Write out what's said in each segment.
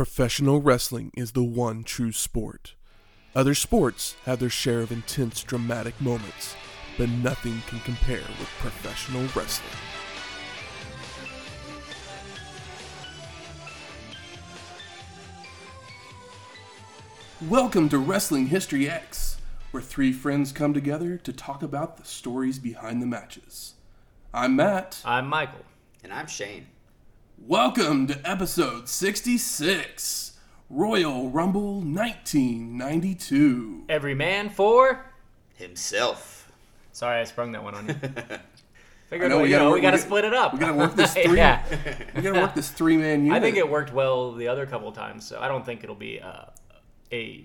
Professional wrestling is the one true sport. Other sports have their share of intense, dramatic moments, but nothing can compare with professional wrestling. Welcome to Wrestling History X, where three friends come together to talk about the stories behind the matches. I'm Matt. I'm Michael. And I'm Shane. Welcome to episode 66 Royal Rumble 1992. Every man for. Himself. Sorry, I sprung that one on you. I Figured know, we, we you gotta know, work- we got to we- split it up. We gotta work this three. yeah. We gotta work this three man unit. I think it worked well the other couple times, so I don't think it'll be uh, a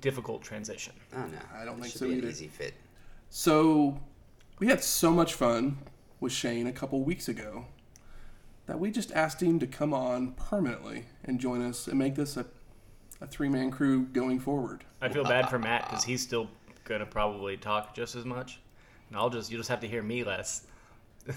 difficult transition. Oh no. I don't It think should so be either. An easy fit. So, we had so much fun with Shane a couple weeks ago that we just asked him to come on permanently and join us and make this a, a three man crew going forward. I feel bad for Matt because he's still gonna probably talk just as much, and I'll just you just have to hear me less.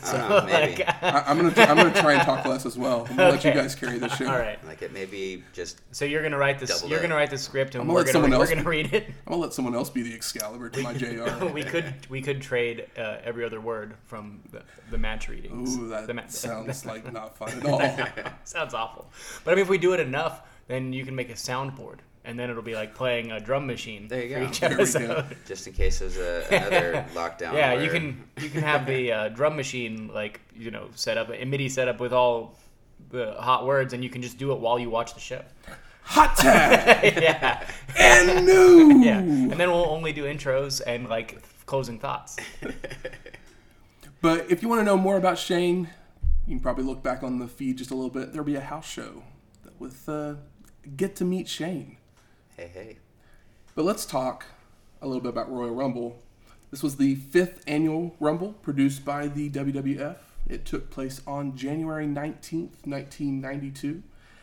I don't know, maybe. like, I, I'm gonna I'm gonna try and talk less as well. I'm gonna let you guys carry the show. all right. Like it may be just So you're gonna write this. You're that. gonna write the script, and we're gonna someone we're else- gonna read it. I'm gonna let someone else be the Excalibur to my JR. we could we could trade uh, every other word from the, the match readings. Ooh, that The ma- sounds like not fun at all. sounds awful. But I mean, if we do it enough, then you can make a soundboard, and then it'll be like playing a drum machine. There you for go. each There go. just in case there's a, another lockdown. Yeah, you can you can have the uh, drum machine like you know set up a MIDI set up with all the hot words, and you can just do it while you watch the show. Hot tag yeah, and new. yeah, and then we'll only do intros and like closing thoughts. But if you want to know more about Shane, you can probably look back on the feed just a little bit. There'll be a house show with uh, get to meet Shane. Hey, hey. But let's talk a little bit about Royal Rumble. This was the fifth annual Rumble produced by the WWF. It took place on January 19th, 1992,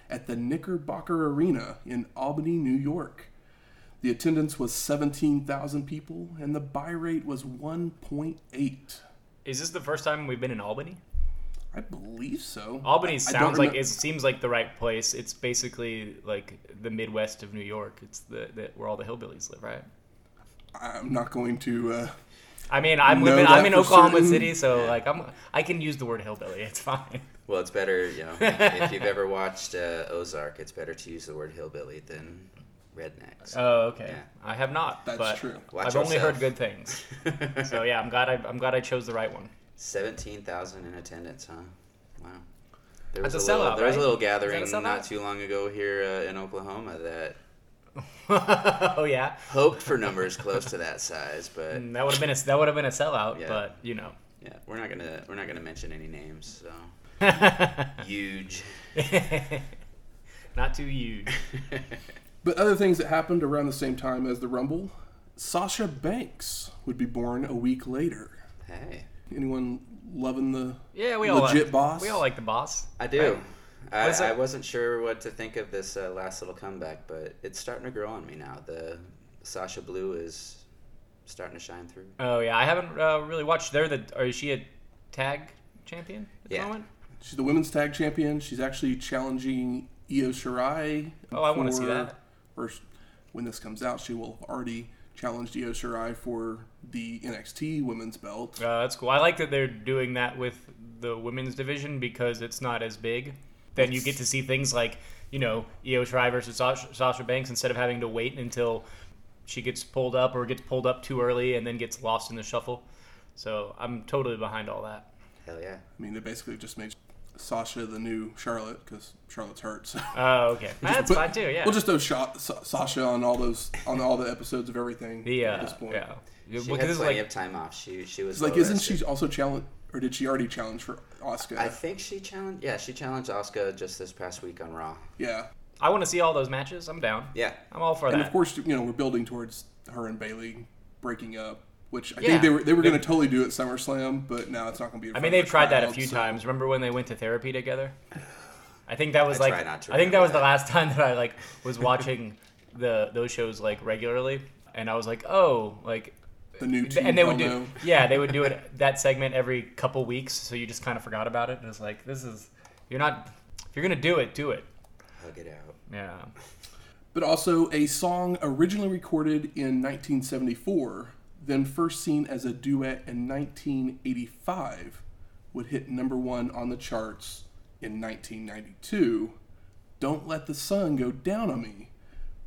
at the Knickerbocker Arena in Albany, New York. The attendance was 17,000 people, and the buy rate was 1.8. Is this the first time we've been in Albany? I believe so. Albany I- I sounds don't like it seems like the right place. It's basically like the Midwest of New York. It's the, the where all the hillbillies live, right? I'm not going to. Uh, I mean, I'm living. I'm in Oklahoma certain. City, so like I'm. I can use the word hillbilly. It's fine. Well, it's better, you know, if you've ever watched uh, Ozark, it's better to use the word hillbilly than rednecks. Oh, okay. Yeah. I have not. That's but true. Watch I've only heard good things. So yeah, I'm glad. I, I'm glad I chose the right one. 17,000 in attendance, huh? Wow. There That's was a a, little, sellout, there was a little Is a gathering sellout? not too long ago here uh, in Oklahoma that oh yeah, hoped for numbers close to that size, but Mm, that would have been a that would have been a sellout. Yeah. But you know, yeah, we're not gonna we're not gonna mention any names. So huge. not too huge. But other things that happened around the same time as the Rumble, Sasha Banks would be born a week later. hey, Anyone loving the Yeah, we all legit like, boss? We all like the boss. I do. Right. I, Was it- I wasn't sure what to think of this uh, last little comeback, but it's starting to grow on me now. The Sasha Blue is starting to shine through. Oh yeah, I haven't uh, really watched. They're the. Or is she a tag champion at the Yeah. moment? She's the women's tag champion. She's actually challenging Io Shirai. Oh, I wanna see that. First, when this comes out, she will have already challenged Io Shirai for the NXT women's belt. Uh, that's cool. I like that they're doing that with the women's division because it's not as big. Then you get to see things like, you know, Io Shirai versus Sasha, Sasha Banks instead of having to wait until she gets pulled up or gets pulled up too early and then gets lost in the shuffle. So I'm totally behind all that. Hell yeah. I mean, they basically just made Sasha the new Charlotte because Charlotte's hurt. So. Oh, okay. That's But fine too. Yeah. We'll just throw Sha- Sa- Sasha on all those on all the episodes of everything the at uh, this point. yeah. She Because had this plenty like of time off. She she was like, isn't she also challenged, or did she already challenge for Asuka? I think she challenged. Yeah, she challenged Asuka just this past week on Raw. yeah, I want to see all those matches. I'm down. Yeah, I'm all for and that. And of course, you know, we're building towards her and Bayley breaking up, which I Yeah. think they were they were going to totally do at SummerSlam, but now it's not going to be. in I mean, they've the tried that a few so- times. Remember when they went to therapy together? I think that was I like try not to I think that was remember the last time that I like was watching the those shows like regularly, and I was like, oh, like. The new team, and they would do no. yeah they would do it that segment every couple weeks so you just kind of forgot about it and it's like this is you're not if you're gonna do it do it hug it out. Yeah. but also a song originally recorded in 1974, then first seen as a duet in 1985, would hit number one on the charts in 1992. Don't Let the Sun Go Down on Me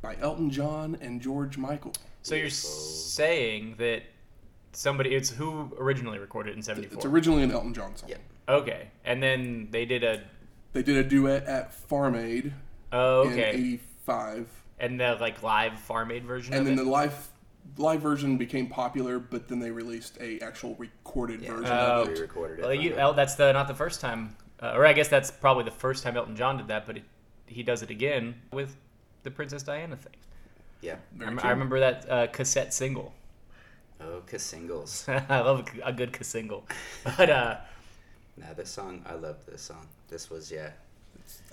by Elton John and George Michael. So you're saying that somebody it's who originally recorded it in It's originally an Elton John song. Yeah. okay. And then they did a They did a duet at Farm Aid oh, in okay. 85. And the like live farm aid version And of then it. the live live version became popular, but then they released a actual recorded Yeah. version Oh. of it. Re-recorded it. well, you, from- El- that's the not the first time, uh, or I guess that's probably the first time Elton John did that, but it, he does it again with the Princess Diana thing. yeah. I, Very rem- true. I remember that uh, cassette single. Oh, cause singles. I love a, a good single, but uh, Now this song, I love this song. This was yeah.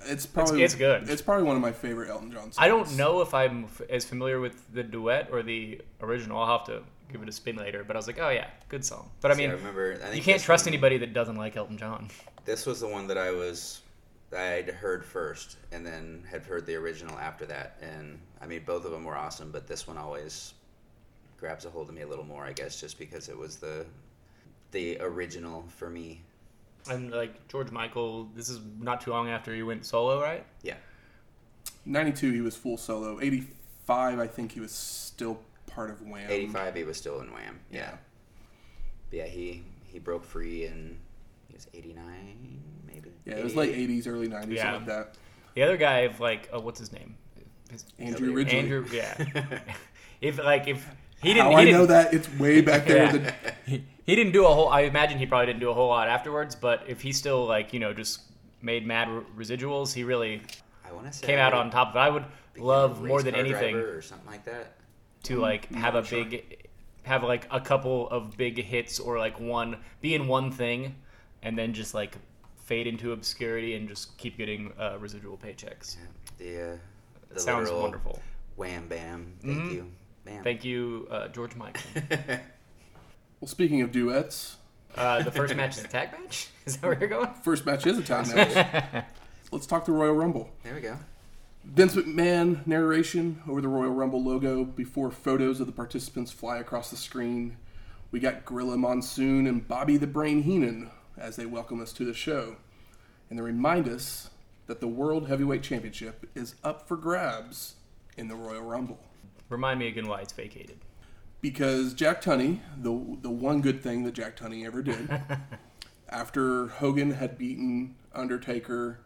It's probably it's good. It's probably one of my favorite Elton John songs. I don't know if I'm f- as familiar with the duet or the original. I'll have to give it a spin later. But I was like, oh yeah, good song. But I See, mean, remember. I you can't trust one- anybody that doesn't like Elton John. This was the one that I was I'd heard first, and then had heard the original after that. And I mean, both of them were awesome, but this one always grabs a hold of me a little more, I guess, just because it was the the original for me. And like George Michael, this is not too long after he went solo, right? Yeah, 92, he was full solo. 85, I think he was still part of Wham. eighty-five, he was still in Wham. Yeah, Yeah. But yeah, he he broke free and he was eighty-nine, maybe. Yeah, it was late 80s, early 90s, Yeah. something like that. The other guy, of like, oh, what's his name? His- Andrew Ridgeley. Andrew, yeah. if like if he didn't, How he I didn't, know that it's way back there. Yeah. The, he, he didn't do a whole. I imagine he probably didn't do a whole lot afterwards. But if he still like you know just made mad residuals, he really I want to say came I out on top of it. I would love more than anything or something like that. to like I'm have a sure. big, have like a couple of big hits or like one be in one thing, and then just like fade into obscurity and just keep getting uh, residual paychecks. Yeah, the uh, the sounds wonderful. Wham bam, thank Mhm. you, bam. Thank you, uh, George Michael. well, speaking of duets, Uh, the first match is a tag match. Is that where you're going? first match is a tag match. Let's talk the Royal Rumble. there we go. Vince McMahon narration over the Royal Rumble logo before photos of the participants fly across the screen. We got Gorilla Monsoon and Bobby the Brain Heenan as they welcome us to the show. And they remind us that the World Heavyweight Championship is up for grabs in the Royal Rumble. Remind me again why it's vacated. Because Jack Tunney, the, the one good thing that Jack Tunney ever did, after Hogan had beaten Undertaker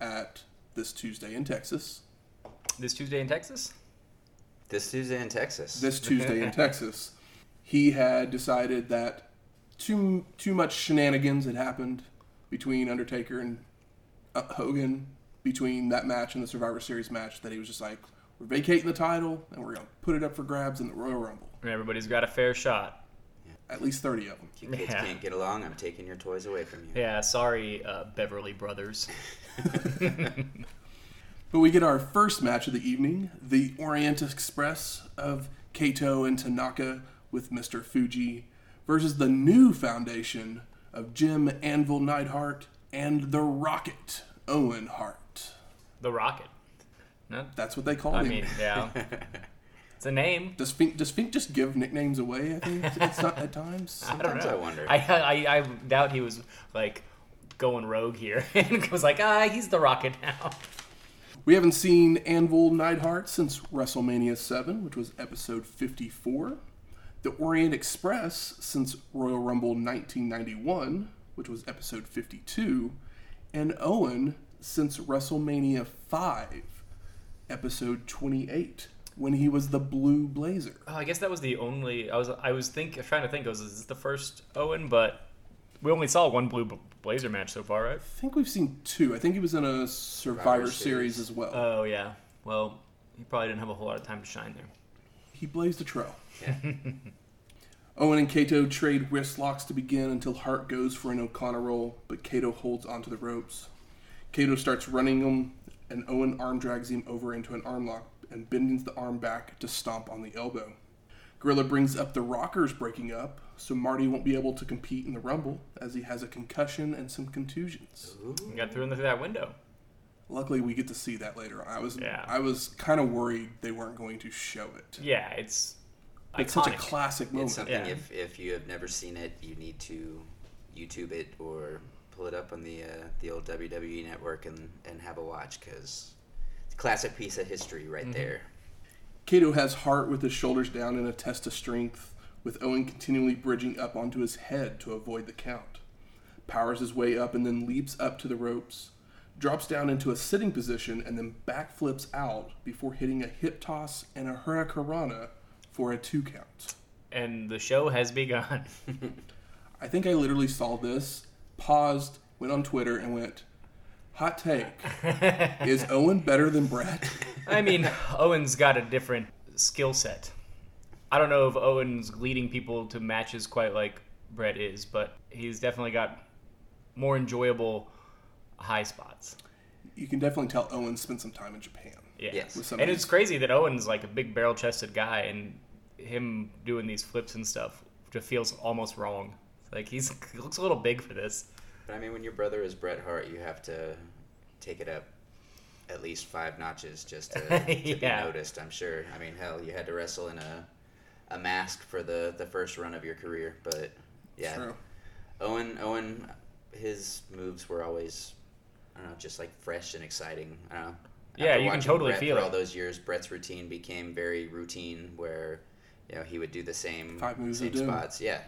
at this Tuesday in Texas, This Tuesday in Texas. This Tuesday in Texas. this Tuesday in Texas, he had decided that too too much shenanigans had happened between Undertaker and uh, Hogan between that match and the Survivor Series match that he was just like, we're vacating the title and we're gonna put it up for grabs in the Royal Rumble. And everybody's got a fair shot. At least thirty of them. If you kids Yeah. can't get along, I'm taking your toys away from you. Yeah, sorry, uh, Beverly Brothers. But we get our first match of the evening, the Orient Express of Kato and Tanaka with Mr. Fuji versus the new foundation of Jim Anvil Neidhart and the Rocket Owen Hart. The Rocket. No, That's what they call I him. mean, yeah, it's a name. does Fink does Fink just give nicknames away? I think it's not at times. I don't know. I wonder. I, I I doubt he was like going rogue here and was like, ah, he's the Rocket now. We haven't seen Anvil Neidhart since WrestleMania 7, which was episode 54. The Orient Express since Royal Rumble 1991, which was episode 52. And Owen since WrestleMania 5, episode 28, when he was the Blue Blazer. Oh, I guess that was the only. I was I was think trying to think. I was is this the first Owen? But we only saw one Blue Blazer match so far, right? I think we've seen two. I think he was in a Survivor, Survivor Series. Series. as well. Oh yeah. Well, he probably didn't have a whole lot of time to shine there. he blazed a trail. Yeah. Owen and Kato trade wrist locks to begin until Hart goes for an O'Connor roll, but Kato holds onto the ropes. Kato starts running him, and Owen arm drags him over into an arm lock and bends the arm back to stomp on the elbow. Gorilla brings up the Rockers breaking up, so Marty won't be able to compete in the Rumble as he has a concussion and some contusions. Ooh. He got through in through that window. Luckily, we get to see that later. I was Yeah. I was kind of worried they weren't going to show it. Yeah, it's It's such a classic moment. It's something Yeah. if, if you have never seen it, you need to YouTube it or pull it up on the uh, the old WWE network and, and have a watch because it's a classic piece of history right there. Kato has Hart with his shoulders down in a test of strength, with Owen continually bridging up onto his head to avoid the count. Powers his way up and then leaps up to the ropes, drops down into a sitting position, and then backflips out before hitting a hip toss and a hurricanrana for a two count. and the show has begun. I think I literally saw this, paused, went on Twitter, and went, Hot take. Is Owen better than Bret? I mean, Owen's got a different skill set. I don't know if Owen's leading people to matches quite like Bret is, but he's definitely got more enjoyable high spots. You can definitely tell Owen spent some time in Japan. Yeah. Yes. With And it's crazy that Owen's like a big barrel chested guy and him doing these flips and stuff just feels almost wrong. Like he's he looks a little big for this. But I mean, when your brother is Bret Hart, you have to take it up at least five notches just to, to Yeah. be noticed. I'm sure. I mean, hell, you had to wrestle in a a mask for the the first run of your career, but yeah, True. Owen Owen, his moves were always, I don't know, just like fresh and exciting. I don't know. Yeah, After you can watching totally Bret feel for all those years. Bret's routine became very routine, where you know he would do the same Five moves same spots. Yeah,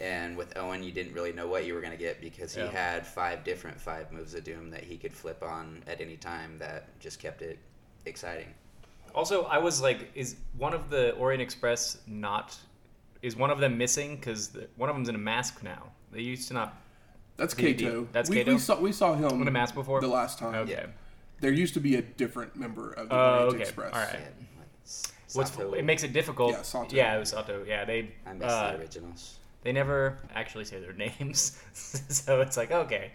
and with Owen, you didn't really know what you were gonna get because he Yeah. had five different five moves of doom that he could flip on at any time. That just kept it exciting. Also, I was like, is one of the Orient Express not? Is one of them missing? Because one of them's in a mask now. They used to not That's The- the- Kato. that's we, Kato? We saw, we saw him in a mask before. the last time. Okay. Yeah. There used to be a different member of the Oh, Orient okay. Express. All right. Yeah, like What's it makes it difficult? Yeah, Sato. Yeah, it was Sato. Yeah, they I miss uh, the originals. They never actually say their names, so it's like okay.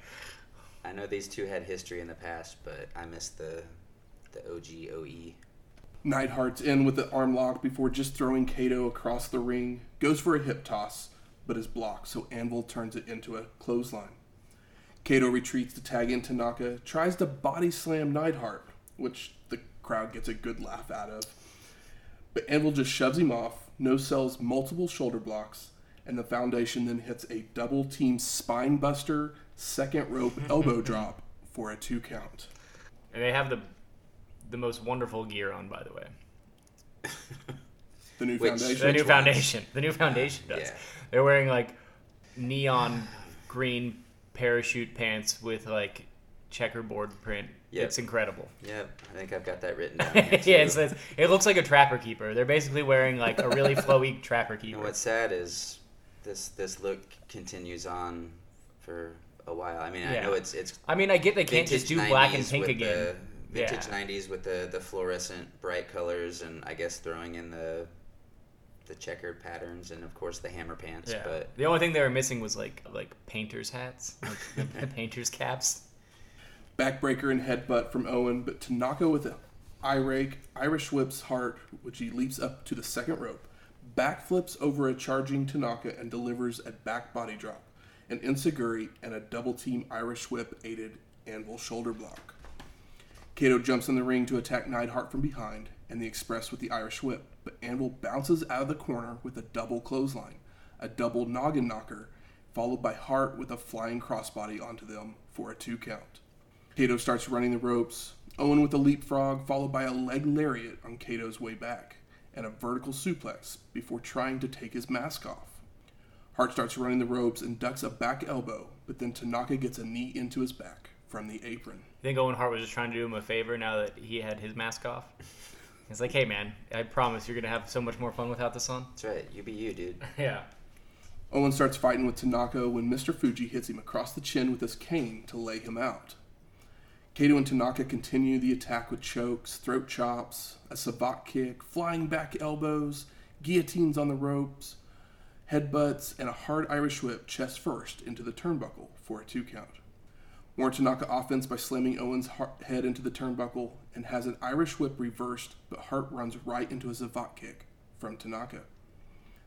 I know these two had history in the past, but I miss the the OG OE. Neidhart's in with the arm lock before just throwing Kato across the ring. Goes for a hip toss, but is blocked, so Anvil turns it into a clothesline. Kato retreats to tag in Tanaka, tries to body slam Neidhart, which the crowd gets a good laugh out of. But Anvil just shoves him off, no sells multiple shoulder blocks, and the foundation then hits a double team spine buster, second rope elbow drop for a two count. And they have the the most wonderful gear on, by the way. The new Which- foundation. The new ones? foundation. The new foundation does. Yeah. They're wearing like neon green parachute pants with like checkerboard print. Yep. It's incredible. Yeah, I think I've got that written down. yeah, Here too. it's, it's, it looks like a trapper keeper. They're basically wearing like a really flowy trapper keeper. know what's sad is this this look continues on for a while. I mean, I know it's it's I mean, I get they can't just do black and 90s pink with again. The, vintage Yeah. '90s with the the fluorescent bright colors, and I guess throwing in the the checkered patterns, and of course the hammer pants. Yeah. But the only thing they were missing was like like painters hats, like painters caps. Backbreaker and headbutt from Owen, but Tanaka with an eye rake, Irish whips heart, which he leaps up to the second rope, backflips over a charging Tanaka and delivers a back body drop, an enzuigiri, and a double team Irish whip aided anvil shoulder block. Kato jumps in the ring to attack Neidhart from behind, and the Express with the Irish whip, but Anvil bounces out of the corner with a double clothesline, a double noggin knocker, followed by Hart with a flying crossbody onto them for a two count. Kato starts running the ropes, Owen with a leapfrog, followed by a leg lariat on Kato's way back, and a vertical suplex before trying to take his mask off. Hart starts running the ropes and ducks a back elbow, but then Tanaka gets a knee into his back from the apron. You think Owen Hart was just trying to do him a favor now that he had his mask off? He's like, hey man, I promise you're gonna have so much more fun without this on. that's right, you be you, dude. Yeah. Owen starts fighting with Tanaka when Mr. Fuji hits him across the chin with his cane to lay him out. Kato and Tanaka continue the attack with chokes, throat chops, a savate kick, flying back elbows, guillotines on the ropes, headbutts, and a hard Irish whip chest first into the turnbuckle for a two count. More Tanaka offense by slamming Owen's head into the turnbuckle and has an Irish whip reversed, but Hart runs right into a savate kick from Tanaka.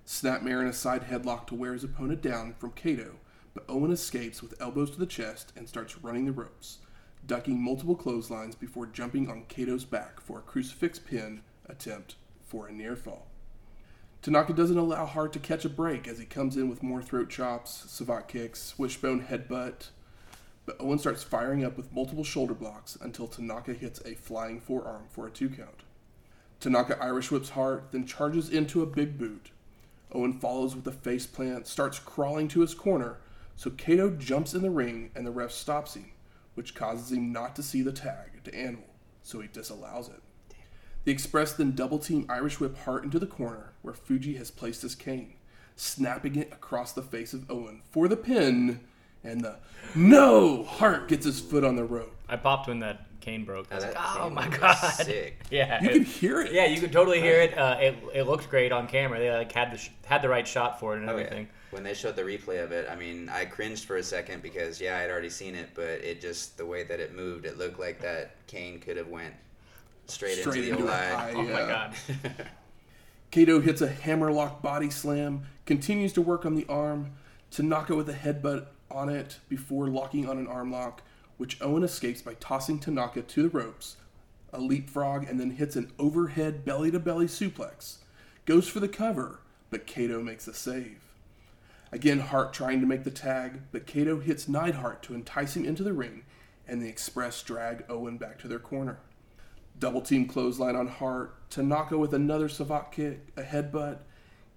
Snapmare and a side headlock to wear his opponent down from Kato, but Owen escapes with elbows to the chest and starts running the ropes, ducking multiple clotheslines before jumping on Kato's back for a crucifix pin attempt for a near fall. Tanaka doesn't allow Hart to catch a break as he comes in with more throat chops, savate kicks, wishbone headbutt, but Owen starts firing up with multiple shoulder blocks until Tanaka hits a flying forearm for a two count. Tanaka Irish whips Hart, then charges into a big boot. Owen follows with a face plant, starts crawling to his corner, so Kato jumps in the ring and the ref stops him, which causes him not to see the tag to Anvil, so he disallows it. The Express then double team Irish whip Hart into the corner where Fuji has placed his cane, snapping it across the face of Owen for the pin, and the no Hart gets his foot on the rope. I popped when that cane broke. I was that like, oh my god. sick. Yeah. You it- can hear it. Yeah, you could totally hear it. Uh, it. It looked great on camera. They like had the sh- had the right shot for it and Oh, yeah. Everything. When they showed the replay of it, I mean, I cringed for a second because yeah, I'd already seen it, but it just the way that it moved, it looked like that cane could have went straight, Straight into the into the eye. Oh my god. Kato hits a hammerlock body slam, continues to work on the arm, to knock Tanaka with a headbutt on it before locking on an arm lock, which Owen escapes by tossing Tanaka to the ropes, a leapfrog, and then hits an overhead belly to belly suplex. Goes for the cover, but Kato makes a save. Again, Hart trying to make the tag, but Kato hits Neidhart to entice him into the ring, and the Express drag Owen back to their corner. Double team clothesline on Hart. Tanaka with another savate kick, a headbutt.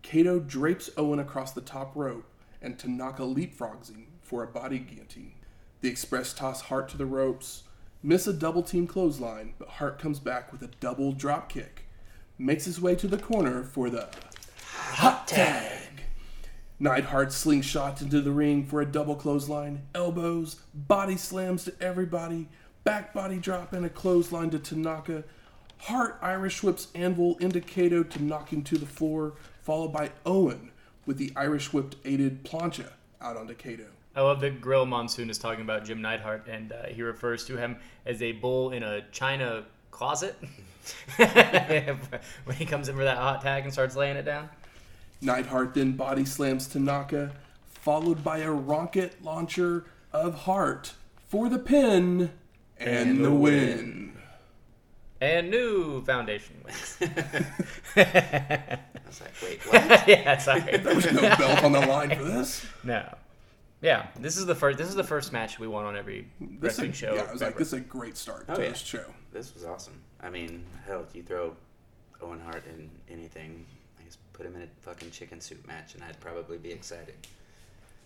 Kato drapes Owen across the top rope, and Tanaka leapfrogs him for a body guillotine. The Express toss Hart to the ropes, miss a double team clothesline, but Hart comes back with a double drop kick. Makes his way to the corner for the hot tag. Neidhart slingshots into the ring for a double clothesline, elbows, body slams to everybody, back body drop and a clothesline to Tanaka. Hart Irish whips Anvil into Kato to knock him to the floor, followed by Owen with the Irish whipped aided plancha out onto Kato. I love that Gorilla Monsoon is talking about Jim Neidhart, and uh, he refers to him as a bull in a china closet when he comes in for that hot tag and starts laying it down. Neidhart then body slams Tanaka, followed by a rocket launcher of Hart for the pin and, And the the win. And new foundation wins. I was like, wait, what? yeah, sorry. There was no belt on the line for this. No. Yeah, this is the first. This is the first match we won on every This wrestling is, show. yeah, I was like, this is a great start Oh, to yeah. this show. this was awesome. I mean, hell, you throw Owen Hart in anything, I guess put him in a fucking chicken soup match, and I'd probably be excited.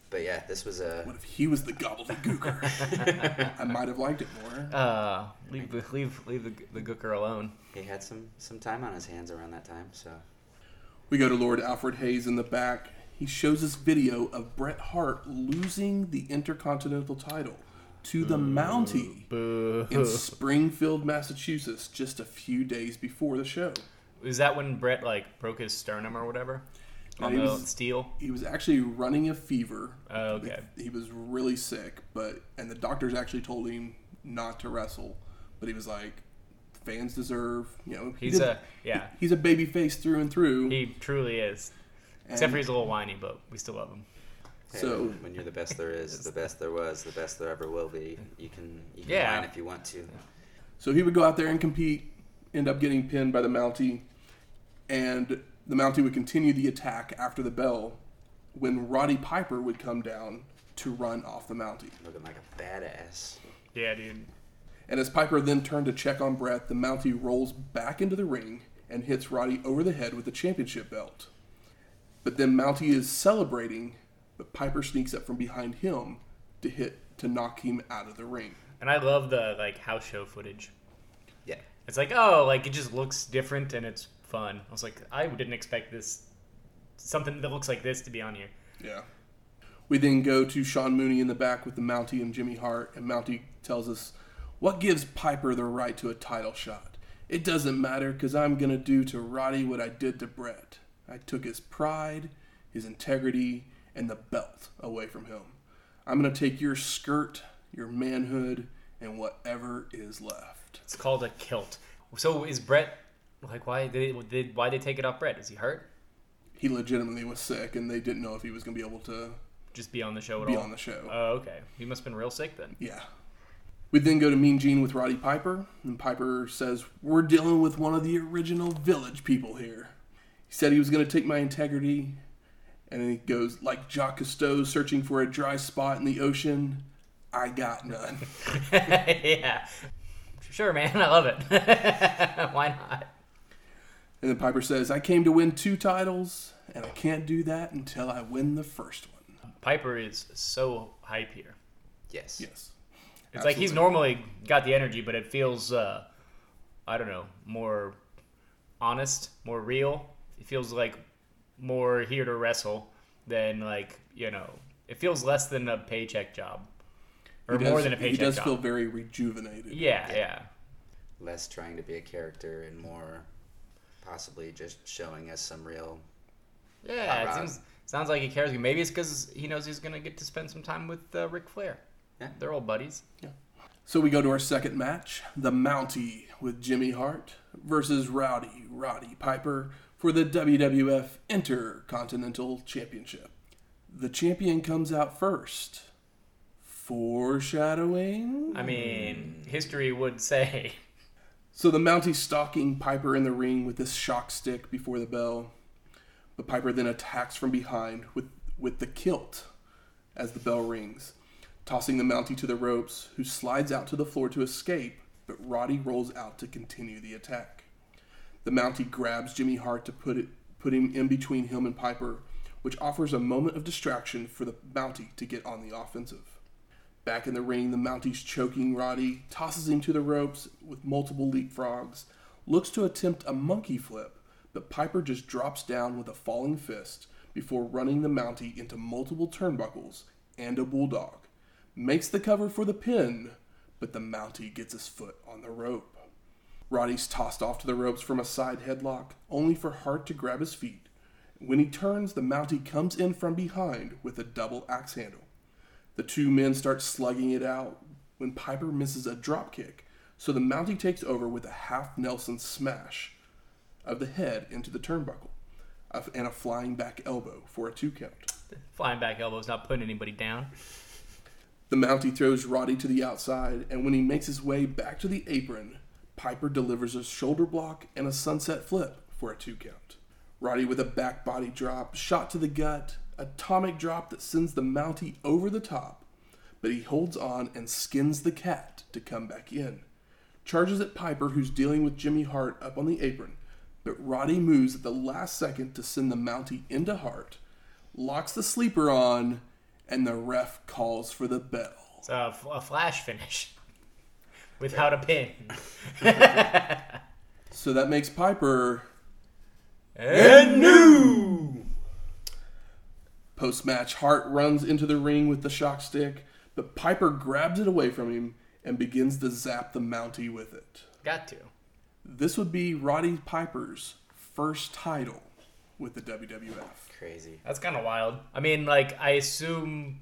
But yeah, this was a. What if he was the gobbledygooker? I might have liked it more. Uh, leave the leave leave the the gooker alone. He had some some time on his hands around that time, so We go to Lord Alfred Hayes in the back. He shows us video of Bret Hart losing the Intercontinental title to the Mountie Boo. in Springfield, Massachusetts, just a few days before the show. Is that when Bret like broke his sternum or whatever on Yeah, the was- steel? He was actually running a fever. Oh, okay. He was really sick, but and the doctors actually told him not to wrestle, but he was like, fans deserve, you know. he He's did- a yeah. He's a baby face through and through. He truly is. Except for he's a little whiny, but we still love him. hey, So- when you're the best there is, the best there was, the best there ever will be, you can you can Yeah. whine if you want to. So he would go out there and compete, end up getting pinned by the Mountie, and the Mountie would continue the attack after the bell when Roddy Piper would come down to run off the Mountie. Looking like a badass. Yeah, dude. And as Piper then turned to check on Bret, the Mountie rolls back into the ring and hits Roddy over the head with the championship belt. But then Mountie is celebrating, but Piper sneaks up from behind him to hit to knock him out of the ring. And I love the like house show footage. Yeah. It's like oh, like it just looks different and it's fun. I was like, I didn't expect this something that looks like this to be on here. Yeah. We then go to Sean Mooney in the back with the Mountie and Jimmy Hart, and Mountie tells us, What gives Piper the right to a title shot? It doesn't matter because I'm going to do to Roddy what I did to Bret. I took his pride, his integrity, and the belt away from him. I'm going to take your skirt, your manhood, and whatever is left. It's called a kilt. So is Bret like why did, they, did why they take it off Bret? Is he hurt? He legitimately was sick, and they didn't know if he was going to be able to Just be on the show at be all? on the show. Oh, okay. He must have been real sick then. Yeah. We then go to Mean Gene with Roddy Piper, and Piper says, We're dealing with one of the original village people here. He said he was going to take my integrity, and then he goes, Like Jacques Cousteau searching for a dry spot in the ocean, I got none. yeah. Sure, man. I love it. Why not? And then Piper says, I came to win two titles, and I can't do that until I win the first one. Piper is so hype here. Yes. Yes. It's like he's normally got the energy, but it feels, uh, I don't know, more honest, more real. It feels like more here to wrestle than like you know. It feels less than a paycheck job, or does- more than a paycheck job. He does job. feel very rejuvenated. yeah, yeah, Less trying to be a character and more possibly just showing us some real. yeah. It seems, sounds like he cares. Maybe it's because he knows he's gonna get to spend some time with uh, Ric Flair. Yeah. They're old buddies. Yeah. So we go to our second match, the Mountie with Jimmy Hart versus Rowdy Roddy Piper for the WWF Intercontinental Championship. The champion comes out first. Foreshadowing. I mean, history would say. So the Mountie stalking Piper in the ring with this shock stick before the bell. But Piper then attacks from behind with, with the kilt as the bell rings, tossing the Mountie to the ropes, who slides out to the floor to escape, but Roddy rolls out to continue the attack. The Mountie grabs Jimmy Hart to put it put him in between him and Piper, which offers a moment of distraction for the Mountie to get on the offensive. Back in the ring, the Mountie's choking Roddy, tosses him to the ropes with multiple leapfrogs, looks to attempt a monkey flip, but Piper just drops down with a falling fist before running the Mountie into multiple turnbuckles and a bulldog. Makes the cover for the pin, but the Mountie gets his foot on the rope. Roddy's tossed off to the ropes from a side headlock, only for Hart to grab his feet. When he turns, the Mountie comes in from behind with a double axe handle. The two men start slugging it out when Piper misses a drop kick, so the Mountie takes over with a half Nelson smash of the head into the turnbuckle and a flying back elbow for a two count. Flying back elbow is not putting anybody down. The Mountie throws Roddy to the outside, and when he makes his way back to the apron, Piper delivers a shoulder block and a sunset flip for a two count. Roddy with a back body drop, shot to the gut, atomic drop that sends the Mountie over the top, but he holds on and skins the cat to come back in. Charges at Piper, who's dealing with Jimmy Hart up on the apron, but Roddy moves at the last second to send the Mountie into Hart, locks the sleeper on, and the ref calls for the bell. It's a, f- a flash finish without a pin. So that makes Piper And new. Post match. Hart runs into the ring with the shock stick, but Piper grabs it away from him and begins to zap the Mountie with it. Got to. This would be Roddy Piper's first title with the WWF. Crazy. That's kind of wild. I mean, like I assume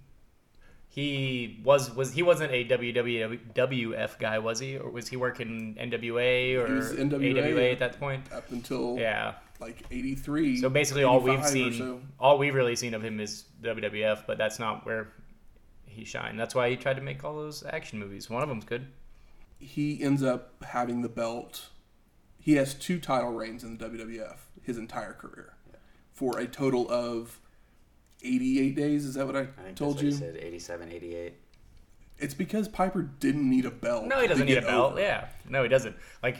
he was was he wasn't a WWF guy, was he, or was he working NWA or He was NWA. AWA at that point? Up until Yeah. Like 83. So basically, all we've seen, so. all we've really seen of him is WWF, but that's not where he shined. That's why he tried to make all those action movies. One of them's good. He ends up having the belt. He has two title reigns in the WWF his entire career for a total of 88 days. Is that what I, I think told that's you? what said 87, 88. It's because Piper didn't need a belt. No, he doesn't need a belt. over. Yeah, no, he doesn't. Like,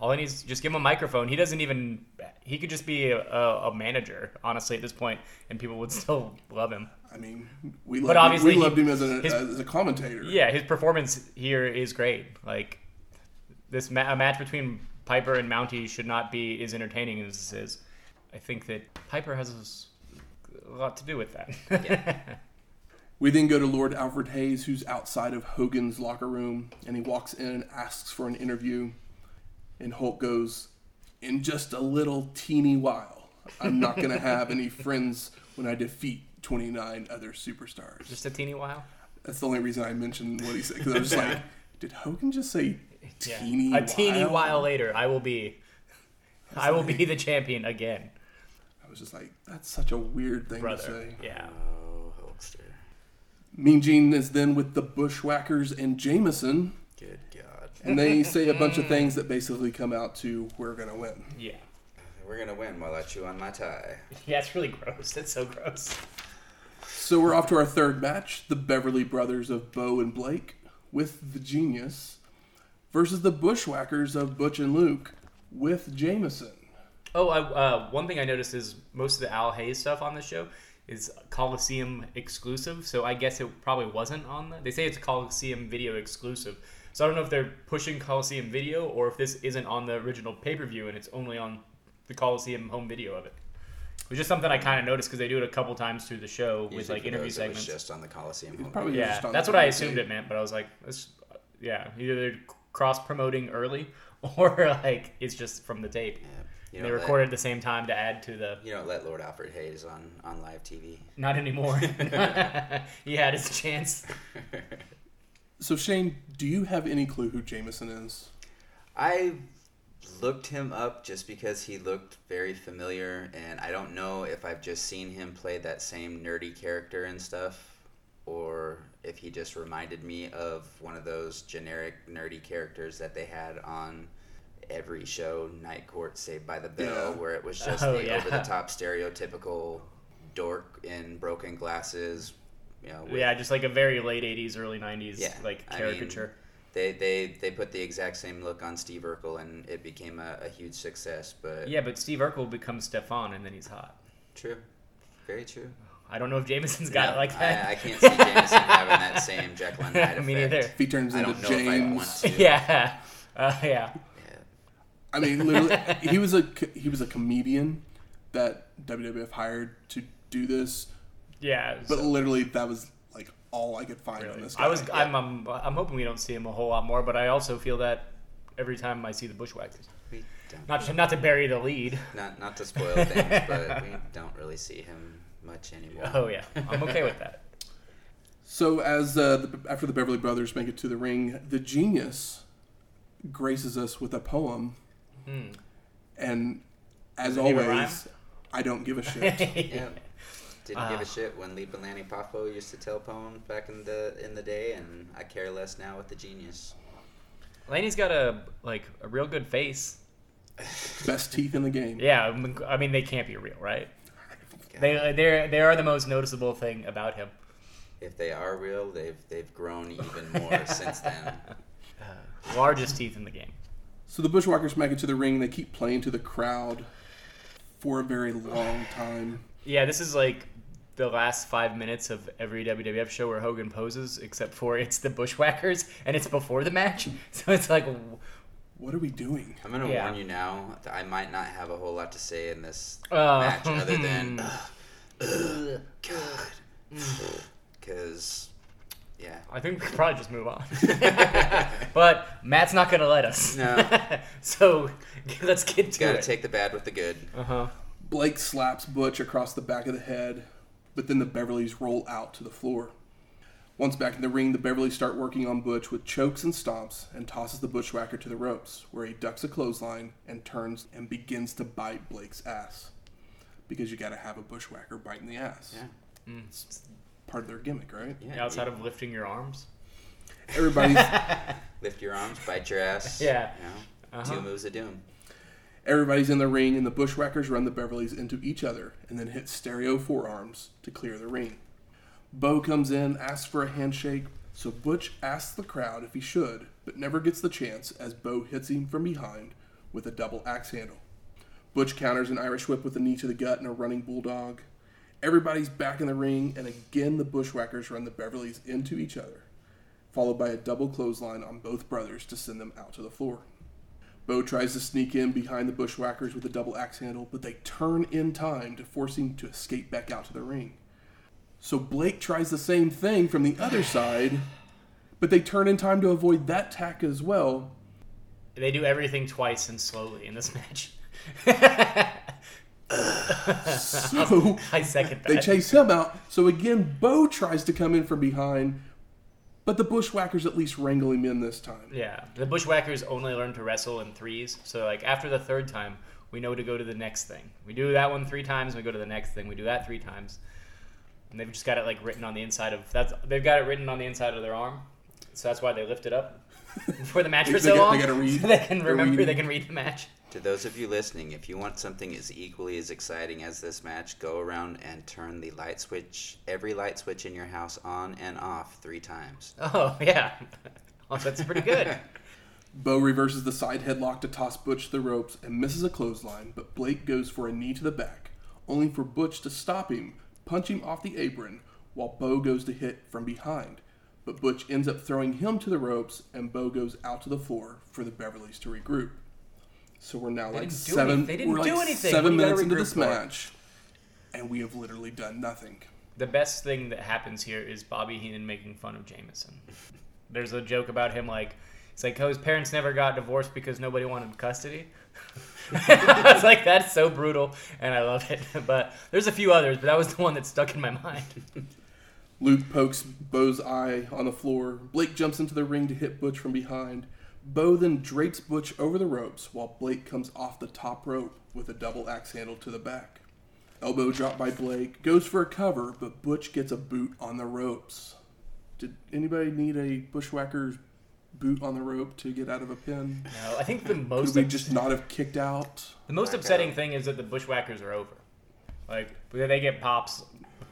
all he needs just give him a microphone. He doesn't even. He could just be a, a, manager, honestly, at this point, and people would still love him. I mean, we But loved, obviously we he- loved him as a, his- as a commentator. Yeah, his performance here is great. Like, this ma- a match between Piper and Mountie should not be as entertaining as this is. I think that Piper has a lot to do with that. We then go to Lord Alfred Hayes, who's outside of Hogan's locker room, and he walks in and asks for an interview. And Hulk goes, In just a little teeny while, I'm not going to have any friends when I defeat 29 other superstars. just a teeny while. That's the only reason I mentioned what he said, because I was just like, Did Hogan just say Yeah. teeny a teeny while? while later, I will be. I will be the champion again, I was just like, That's such a weird thing to brother. say. Yeah. Oh, Hulkster. Mean Gene is then with the Bushwhackers and Jameson Good God. And they say a bunch of things that basically come out to we're gonna win. Yeah. We're gonna win while I chew on my tie. Yeah, it's really gross. That's so gross. So we're off to our third match: the Beverly Brothers of Bo and Blake with the Genius versus the Bushwhackers of Butch and Luke with Jameson. Oh, I, uh, one thing I noticed is most of the Al Hayes stuff on this show is Coliseum exclusive. So I guess it probably wasn't on the. They say it's a Coliseum video exclusive. So I don't know if they're pushing Coliseum video or if this isn't on the original pay per view and it's only on the Coliseum home video of it. It was just something I kind of noticed because they do it a couple times through the show with Usually like for interview those, it was segments. just on the Coliseum. home Probably video. yeah, just on that's the what I tape. assumed it meant, but I was like, that's, yeah, either they're cross promoting early or like it's just from the tape. Yeah. You And they don't recorded at the same time to add to the. You don't let Lord Alfred Hayes on, on live TV. Not anymore. he had his chance. So Shane, do you have any clue who Jameson is? I looked him up just because he looked very familiar, and I don't know if I've just seen him play that same nerdy character and stuff, or if he just reminded me of one of those generic nerdy characters that they had on every show, Night Court, Saved by the Bell, Yeah. where it was just Oh, the yeah. over the top stereotypical dork in broken glasses. You know, with- Yeah, just like a very late '80s, early '90s Yeah, like I mean, caricature. They, they they put the exact same look on Steve Urkel and it became a, a huge success. But yeah, but Steve Urkel becomes Stefan, and then he's hot. true, very true. I don't know if Jameson's got No, it like that. I, I can't see Jameson having that same Jekyll and Hyde Me neither. If he turns I into don't know if I want James, to. yeah, uh, yeah. Yeah. I mean, literally, he was a he was a comedian that WWF hired to do this, Yeah, but so- literally that was like all I could find on this. Guy. I was, I'm, I'm, I'm hoping we don't see him a whole lot more, but I also feel that every time I see the Bushwhackers. We don't, Not, to, not to bury the lead. not not to spoil things, but we don't really see him much anymore. Oh yeah, I'm okay with that. So as uh, the, after the Beverly Brothers make it to the ring, the genius graces us with a poem, Hmm. and as Does always, I don't give a shit. Yeah. Didn't give Ah. a shit when Leaping Lanny Poffo used to tell poems back in the in the day, and I care less now with the genius. Lanny's got a like a real good face. Best teeth in the game. Yeah, I mean- they can't be real, right? They they they are the most noticeable thing about him. If they are real, they've they've grown even more since then. Largest teeth in the game. So the Bushwhackers make it to the ring. They keep playing to the crowd for a very long time. Yeah, this is like the last five minutes of every WWF show where Hogan poses, except for it's the Bushwhackers and it's before the match. So it's like, What are we doing? I'm gonna Yeah. warn you now. that I might not have a whole lot to say in this Uh, match, other than ugh, God, because yeah, I think we could probably just move on. but Matt's not gonna let us. No. so let's get to gotta it. take the bad with the good. uh huh. Blake slaps Butch across the back of the head, but then the Beverleys roll out to the floor. Once back in the ring, the Beverleys start working on Butch with chokes and stomps and tosses the bushwhacker to the ropes, where he ducks a clothesline and turns and begins to bite Blake's ass. Because you gotta have a bushwhacker biting the ass. Yeah, it's Part of their gimmick, right? yeah. Outside you of lifting your arms. Everybody's lift your arms, bite your ass. Yeah. you know, Uh-huh. two moves of doom. Everybody's in the ring and the bushwhackers run the Beverleys into each other and then hit stereo forearms to clear the ring. Bo comes in, asks for a handshake, so Butch asks the crowd if he should, but never gets the chance as Bo hits him from behind with a double axe handle. Butch counters an Irish whip with a knee to the gut and a running bulldog. Everybody's back in the ring, and again the Bushwhackers run the Beverleys into each other, followed by a double clothesline on both brothers to send them out to the floor. Bo tries to sneak in behind the Bushwhackers with a double axe handle, but they turn in time to force him to escape back out to the ring. So Blake tries the same thing from the other side, but they turn in time to avoid that tack as well. They do everything twice and slowly in this match. So I second that. they chase him out. So again, Bo tries to come in from behind, but the Bushwhackers at least wrangle him in this time. Yeah, the Bushwhackers only learn to wrestle in threes. So like after the third time, we know to go to the next thing. We do that one three times, we go to the next thing. We do that three times, and they've just got it like written on the inside of that's they've got it written on the inside of their arm. So that's why they lift it up. before the match for so long. they gotta read. so they can remember. They can read the match. To those of you listening, if you want something as equally as exciting as this match, go around and turn the light switch, every light switch in your house on and off three times. Oh yeah, well, that's pretty good. Bo reverses the side headlock to toss Butch to the ropes and misses a clothesline, but Blake goes for a knee to the back, only for Butch to stop him, punch him off the apron, while Bo goes to hit from behind. But Butch ends up throwing him to the ropes, and Bo goes out to the floor for the Beverleys to regroup. So we're now They like didn't seven. any- they didn't we're like anything. seven What do you minutes into this for? match, and we have literally done nothing. The best thing that happens here is Bobby Heenan making fun of Jameson. There's a joke about him like it's like oh his parents never got divorced because nobody wanted custody. I was like that's so brutal and I love it. But there's a few others, but that was the one that stuck in my mind. Luke pokes Beau's eye on the floor. Blake jumps into the ring to hit Butch from behind. Beau then drapes Butch over the ropes while Blake comes off the top rope with a double axe handle to the back. Elbow drop by Blake, goes for a cover, but Butch gets a boot on the ropes. Did anybody need a bushwhacker's boot on the rope to get out of a pin? No, I think the most. Could we just not have kicked out? the most Back upsetting out. thing is that the bushwhackers are over. Like they get pops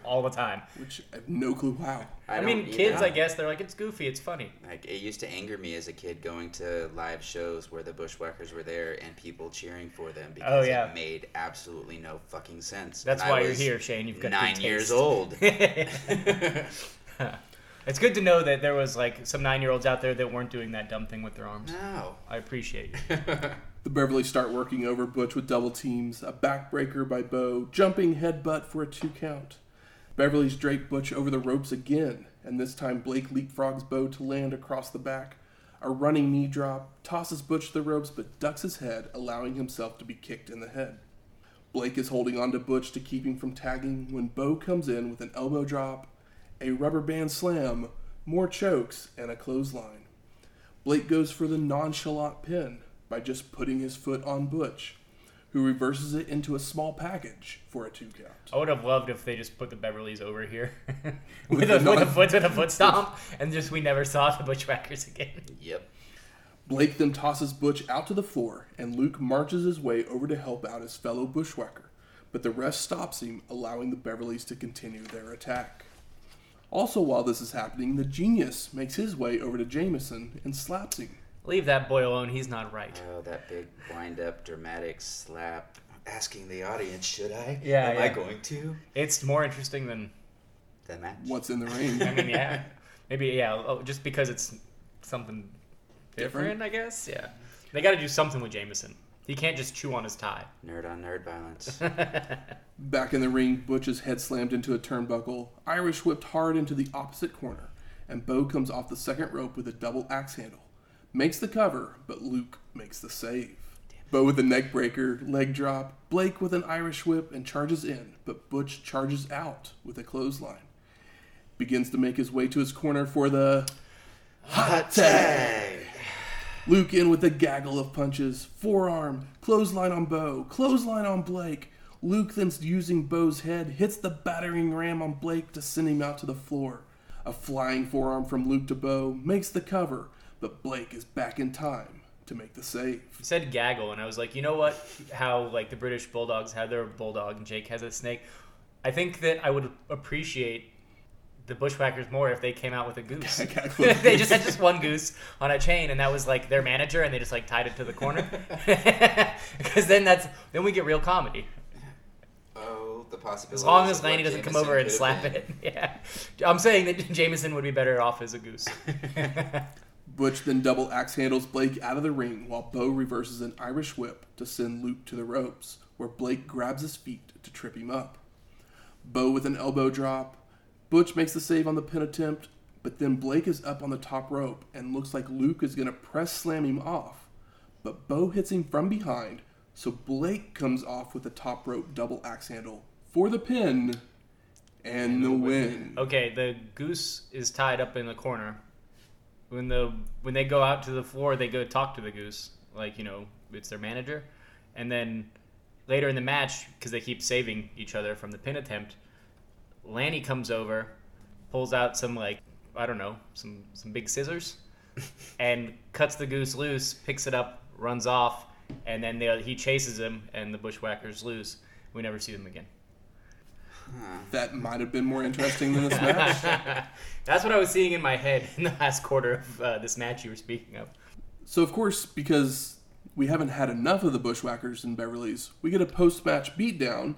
all the time. Which I have no clue how. I, don't- mean, kids, know, I guess they're like it's goofy, it's funny. Like it used to anger me as a kid going to live shows where the Bushwhackers were there and people cheering for them oh, because Oh, yeah. it made absolutely no fucking sense. That's And I why you're here, Shane. You've got nine good years old. It's good to know that there was like some nine-year-olds out there that weren't doing that dumb thing with their arms. no. I appreciate you. The Beverly start working over Butch with double teams, a backbreaker by Beau, jumping headbutt for a two count. Beverly's drape Butch over the ropes again, and this time Blake leapfrogs Beau to land across the back. A running knee drop, tosses Butch the ropes but ducks his head, allowing himself to be kicked in the head. Blake is holding on to Butch to keep him from tagging when Beau comes in with an elbow drop, a rubber band slam, more chokes, and a clothesline. Blake goes for the nonchalant pin by just putting his foot on Butch, who reverses it into a small package for a two count. I would have loved if they just put the Beverleys over here with, With a, with a foot with a foot stomp, and just we never saw the Bushwhackers again. Yep. Blake then tosses Butch out to the floor, and Luke marches his way over to help out his fellow bushwhacker, but the ref stops him, allowing the Beverleys to continue their attack. Also, while this is happening, the genius makes his way over to Jameson and slaps him. Leave that boy alone. He's not right. Oh, that big wind up dramatic slap. Asking the audience, should I? Yeah, Am I going to? It's more interesting than The match. What's in the ring? I mean, yeah, maybe yeah, oh, just because it's something different, Different? I guess. Yeah, they got to do something with Jameson. He can't just chew on his tie. Nerd on nerd violence. Back in the ring, Butch's head slammed into a turnbuckle, Irish whipped hard into the opposite corner, and Beau comes off the second rope with a double axe handle. Makes the cover, but Luke makes the save. Beau with a neck breaker, leg drop, Blake with an Irish whip and charges in, but Butch charges out with a clothesline. Begins to make his way to his corner for the Hot tag. Luke in with a gaggle of punches, forearm, clothesline on Beau, clothesline on Blake. Luke then using Beau's head hits the battering ram on Blake to send him out to the floor. A flying forearm from Luke to Beau makes the cover, but Blake is back in time to make the save. You said gaggle, and I was like, you know what? How like the British Bulldogs have their bulldog, and Jake has a snake. I think that I would appreciate the Bushwhackers more if they came out with a goose. They just had just one goose on a chain, and that was like their manager, and they just like tied it to the corner. Because then that's then we get real comedy. Oh, the possibility. As long as Lanny doesn't come over and slap it. Yeah, I'm saying that Jameson would be better off as a goose. Butch then double axe handles Blake out of the ring while Beau reverses an Irish whip to send Luke to the ropes, where Blake grabs his feet to trip him up. Beau with an elbow drop. Butch makes the save on the pin attempt, but then Blake is up on the top rope and looks like Luke is going to press slam him off. But Beau hits him from behind, so Blake comes off with a top rope double axe handle for the pin and the win. Okay, the goose is tied up in the corner. When the when they go out to the floor, they go talk to the goose, like you know it's their manager, and then later in the match, because they keep saving each other from the pin attempt, Lanny comes over, pulls out some like I don't know some some big scissors, and cuts the goose loose, picks it up, runs off, and then they, he chases him, and the bushwhackers lose. We never see them again. That might have been more interesting than this match. That's what I was seeing in my head in the last quarter of uh, this match you were speaking of. So, of course, because we haven't had enough of the Bushwhackers in Beverly's, we get a post match beatdown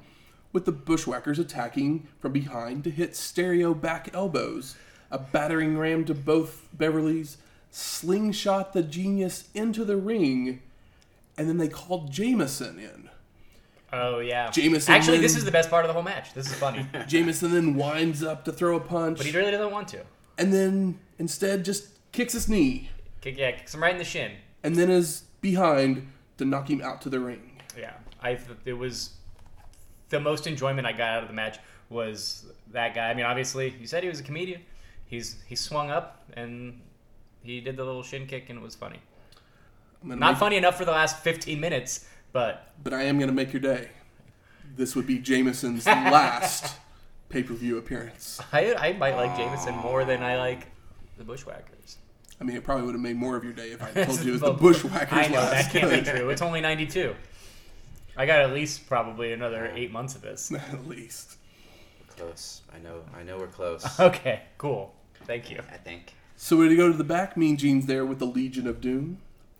with the Bushwhackers attacking from behind to hit stereo back elbows, a battering ram to both Beverly's, slingshot the genius into the ring, and then they called Jameson in. Oh yeah, Jameson Actually, then- this is the best part of the whole match. This is funny, Jameson then winds up to throw a punch, but he really doesn't want to. and then instead just kicks his knee, Kick, yeah, kicks him right in the shin. and then is behind to knock him out to the ring. Yeah, I it was the most enjoyment I got out of the match was that guy. I mean, obviously, you said he was a comedian. He's he swung up and he did the little shin kick, and it was funny. Not make- funny enough for the last 15 minutes, but but I am going to make your day. This would be Jameson's last pay per view appearance. I, I might like Jameson ah. more than I like the Bushwhackers. I mean, it probably would have made more of your day if I told you it was the Bushwhackers I know last. that can't be true. It's only 92. I got at least probably another eight months of this. At least. Close. I know. I know we're close. Okay, cool. Thank you. I think. So we're gonna go to the back. Mean Gene's there with the Legion of Doom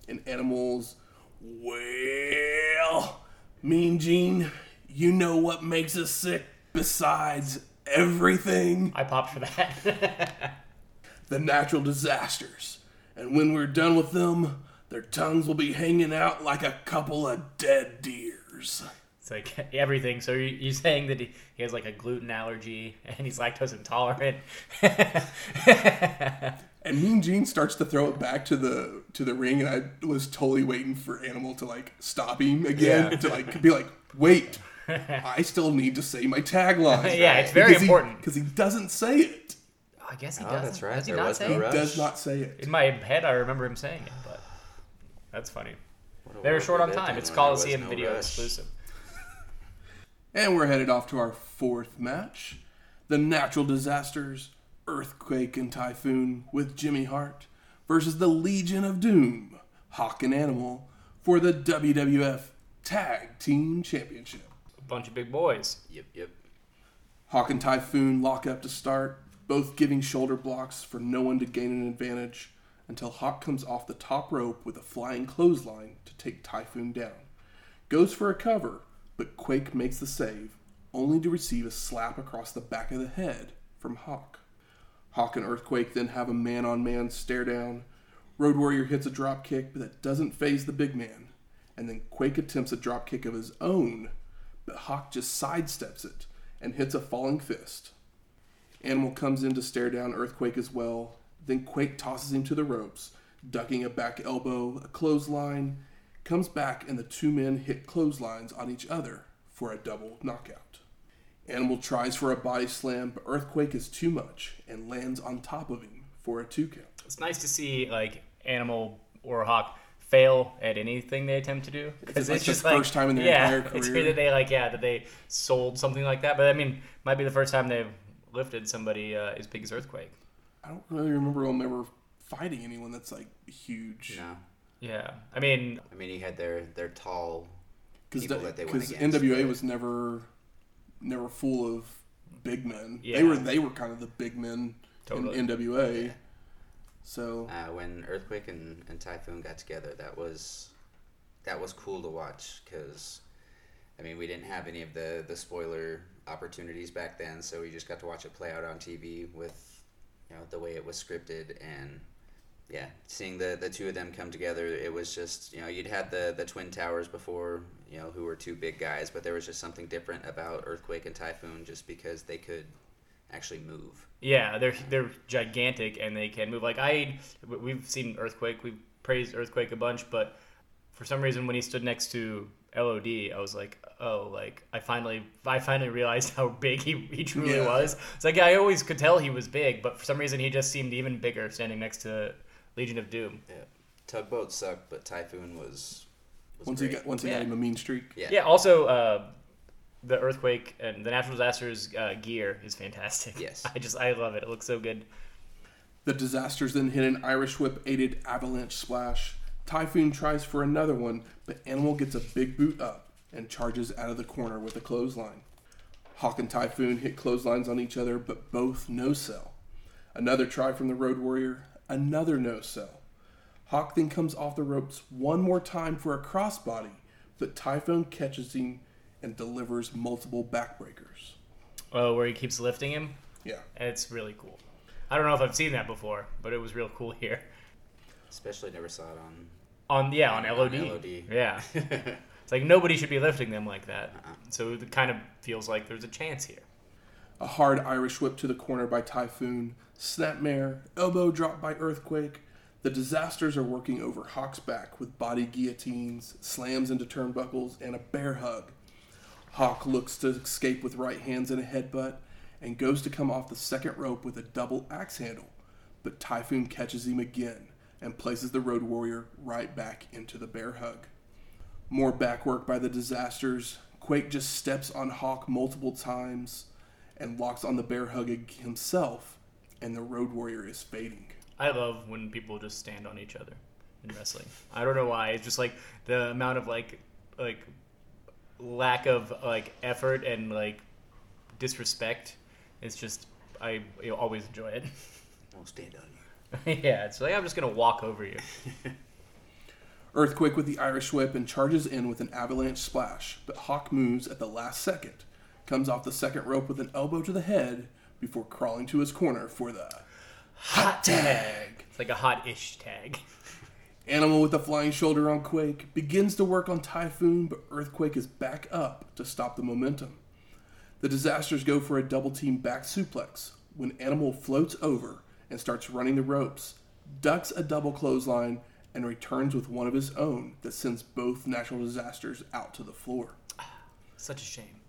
and Animals. Well, Mean Gene, you know what makes us sick besides everything? I popped for that. the natural disasters. And when we're done with them, their tongues will be hanging out like a couple of dead deers. It's like everything. So you- you're saying that he he has like a gluten allergy and he's lactose intolerant. And Mean Gene starts to throw it back to the to the ring, and I was totally waiting for Animal to like stop him again Yeah. to like be like, wait, I still need to say my tagline. Yeah, it's very important. because he doesn't say it. I guess he Oh, does. that's right. Does he There not was say no it? rush. Does not say it. In my head, I remember him saying it, but that's funny. They were short on time. It's when there was Coliseum no video rush. exclusive. And we're headed off to our fourth match, the Natural Disasters, Earthquake and Typhoon with Jimmy Hart versus the Legion of Doom, Hawk and Animal for the WWF Tag Team Championship. A bunch of big boys. Yep. Yep. Hawk and Typhoon lock up to start, both giving shoulder blocks for no one to gain an advantage until Hawk comes off the top rope with a flying clothesline to take Typhoon down. Goes for a cover, but Quake makes the save, only to receive a slap across the back of the head from Hawk. Hawk and Earthquake then have a man on man stare down. Road Warrior hits a drop kick, but that doesn't faze the big man. And then Quake attempts a drop kick of his own, but Hawk just sidesteps it and hits a falling fist. Animal comes in to stare down Earthquake as well. Then Quake tosses him to the ropes, ducking a back elbow, a clothesline, comes back, and the two men hit clotheslines on each other for a double knockout. Animal tries for a body slam, but Earthquake is too much and lands on top of him for a two count. It's nice to see like Animal or Hawk fail at anything they attempt to do because It's like it's the just like first time in their yeah, entire It's career. weird that they like yeah that they sold something like that, but I mean might be the first time they've lifted somebody uh, as big as Earthquake. I don't really remember them ever fighting anyone that's like huge. No. Yeah, I mean I mean, he had their their tall. because people that they went against, NWA but- was never never full of big men. Yeah. They were they were kind of the big men Totally. in NWA. So Uh, when Earthquake and, and Typhoon got together, that was that was cool to watch because I mean we didn't have any of the the spoiler opportunities back then, so we just got to watch it play out on TV with you know the way it was scripted and yeah, seeing the the two of them come together, it was just you know you'd had the the twin towers before you know who were two big guys, but there was just something different about Earthquake and Typhoon just because they could actually move. yeah they're they're gigantic and they can move. Like I we've seen Earthquake, we've praised Earthquake a bunch, but for some reason when he stood next to LOD, I was like, oh, like I finally, I finally realized how big he, he truly Yeah. was. It's like I always could tell he was big, but for some reason he just seemed even bigger standing next to Legion of Doom. Yeah, Tugboat sucked, but Typhoon was. was once he got once he Yeah. got him a mean streak. Yeah. Yeah. Also, uh, the earthquake and the natural disasters uh, gear is fantastic. Yes. I just I love it. It looks so good. The disasters then hit an Irish whip aided avalanche splash. Typhoon tries for another one, but Animal gets a big boot up and charges out of the corner with a clothesline. Hawk and Typhoon hit clotheslines on each other, but both no sell. Another try from the Road Warrior, another no sell. Hawk then comes off the ropes one more time for a crossbody, but Typhoon catches him and delivers multiple backbreakers. Oh, where he keeps lifting him. Yeah. It's really cool. I don't know if I've seen that before, but it was real cool here. Especially never saw it on. On yeah, on, On LOD. LOD. Yeah. it's like nobody should be lifting them like that. Uh-uh. So it kind of feels like there's a chance here. A hard Irish whip to the corner by Typhoon, snapmare, elbow drop by Earthquake. The disasters are working over Hawk's back with body guillotines, slams into turnbuckles, and a bear hug. Hawk looks to escape with right hands and a headbutt, and goes to come off the second rope with a double axe handle. But Typhoon catches him again and places the Road Warrior right back into the bear hug. More back work by the disasters. Quake just steps on Hawk multiple times and locks on the bear hug himself, and the Road Warrior is fading. I love when people just stand on each other in wrestling. I don't know why. It's just like the amount of like like lack of like effort and like disrespect. It's just I you know, always enjoy it. Won't stand on you. yeah, it's like I'm just gonna walk over you. Earthquake with the Irish whip and charges in with an avalanche splash, but Hawk moves at the last second, comes off the second rope with an elbow to the head before crawling to his corner for the hot tag. It's like a hot-ish tag. Animal with the flying shoulder on Quake begins to work on Typhoon, but Earthquake is back up to stop the momentum. The disasters go for a double team back suplex when Animal floats over and starts running the ropes, ducks a double clothesline, and returns with one of his own that sends both natural disasters out to the floor. Ah, such a shame.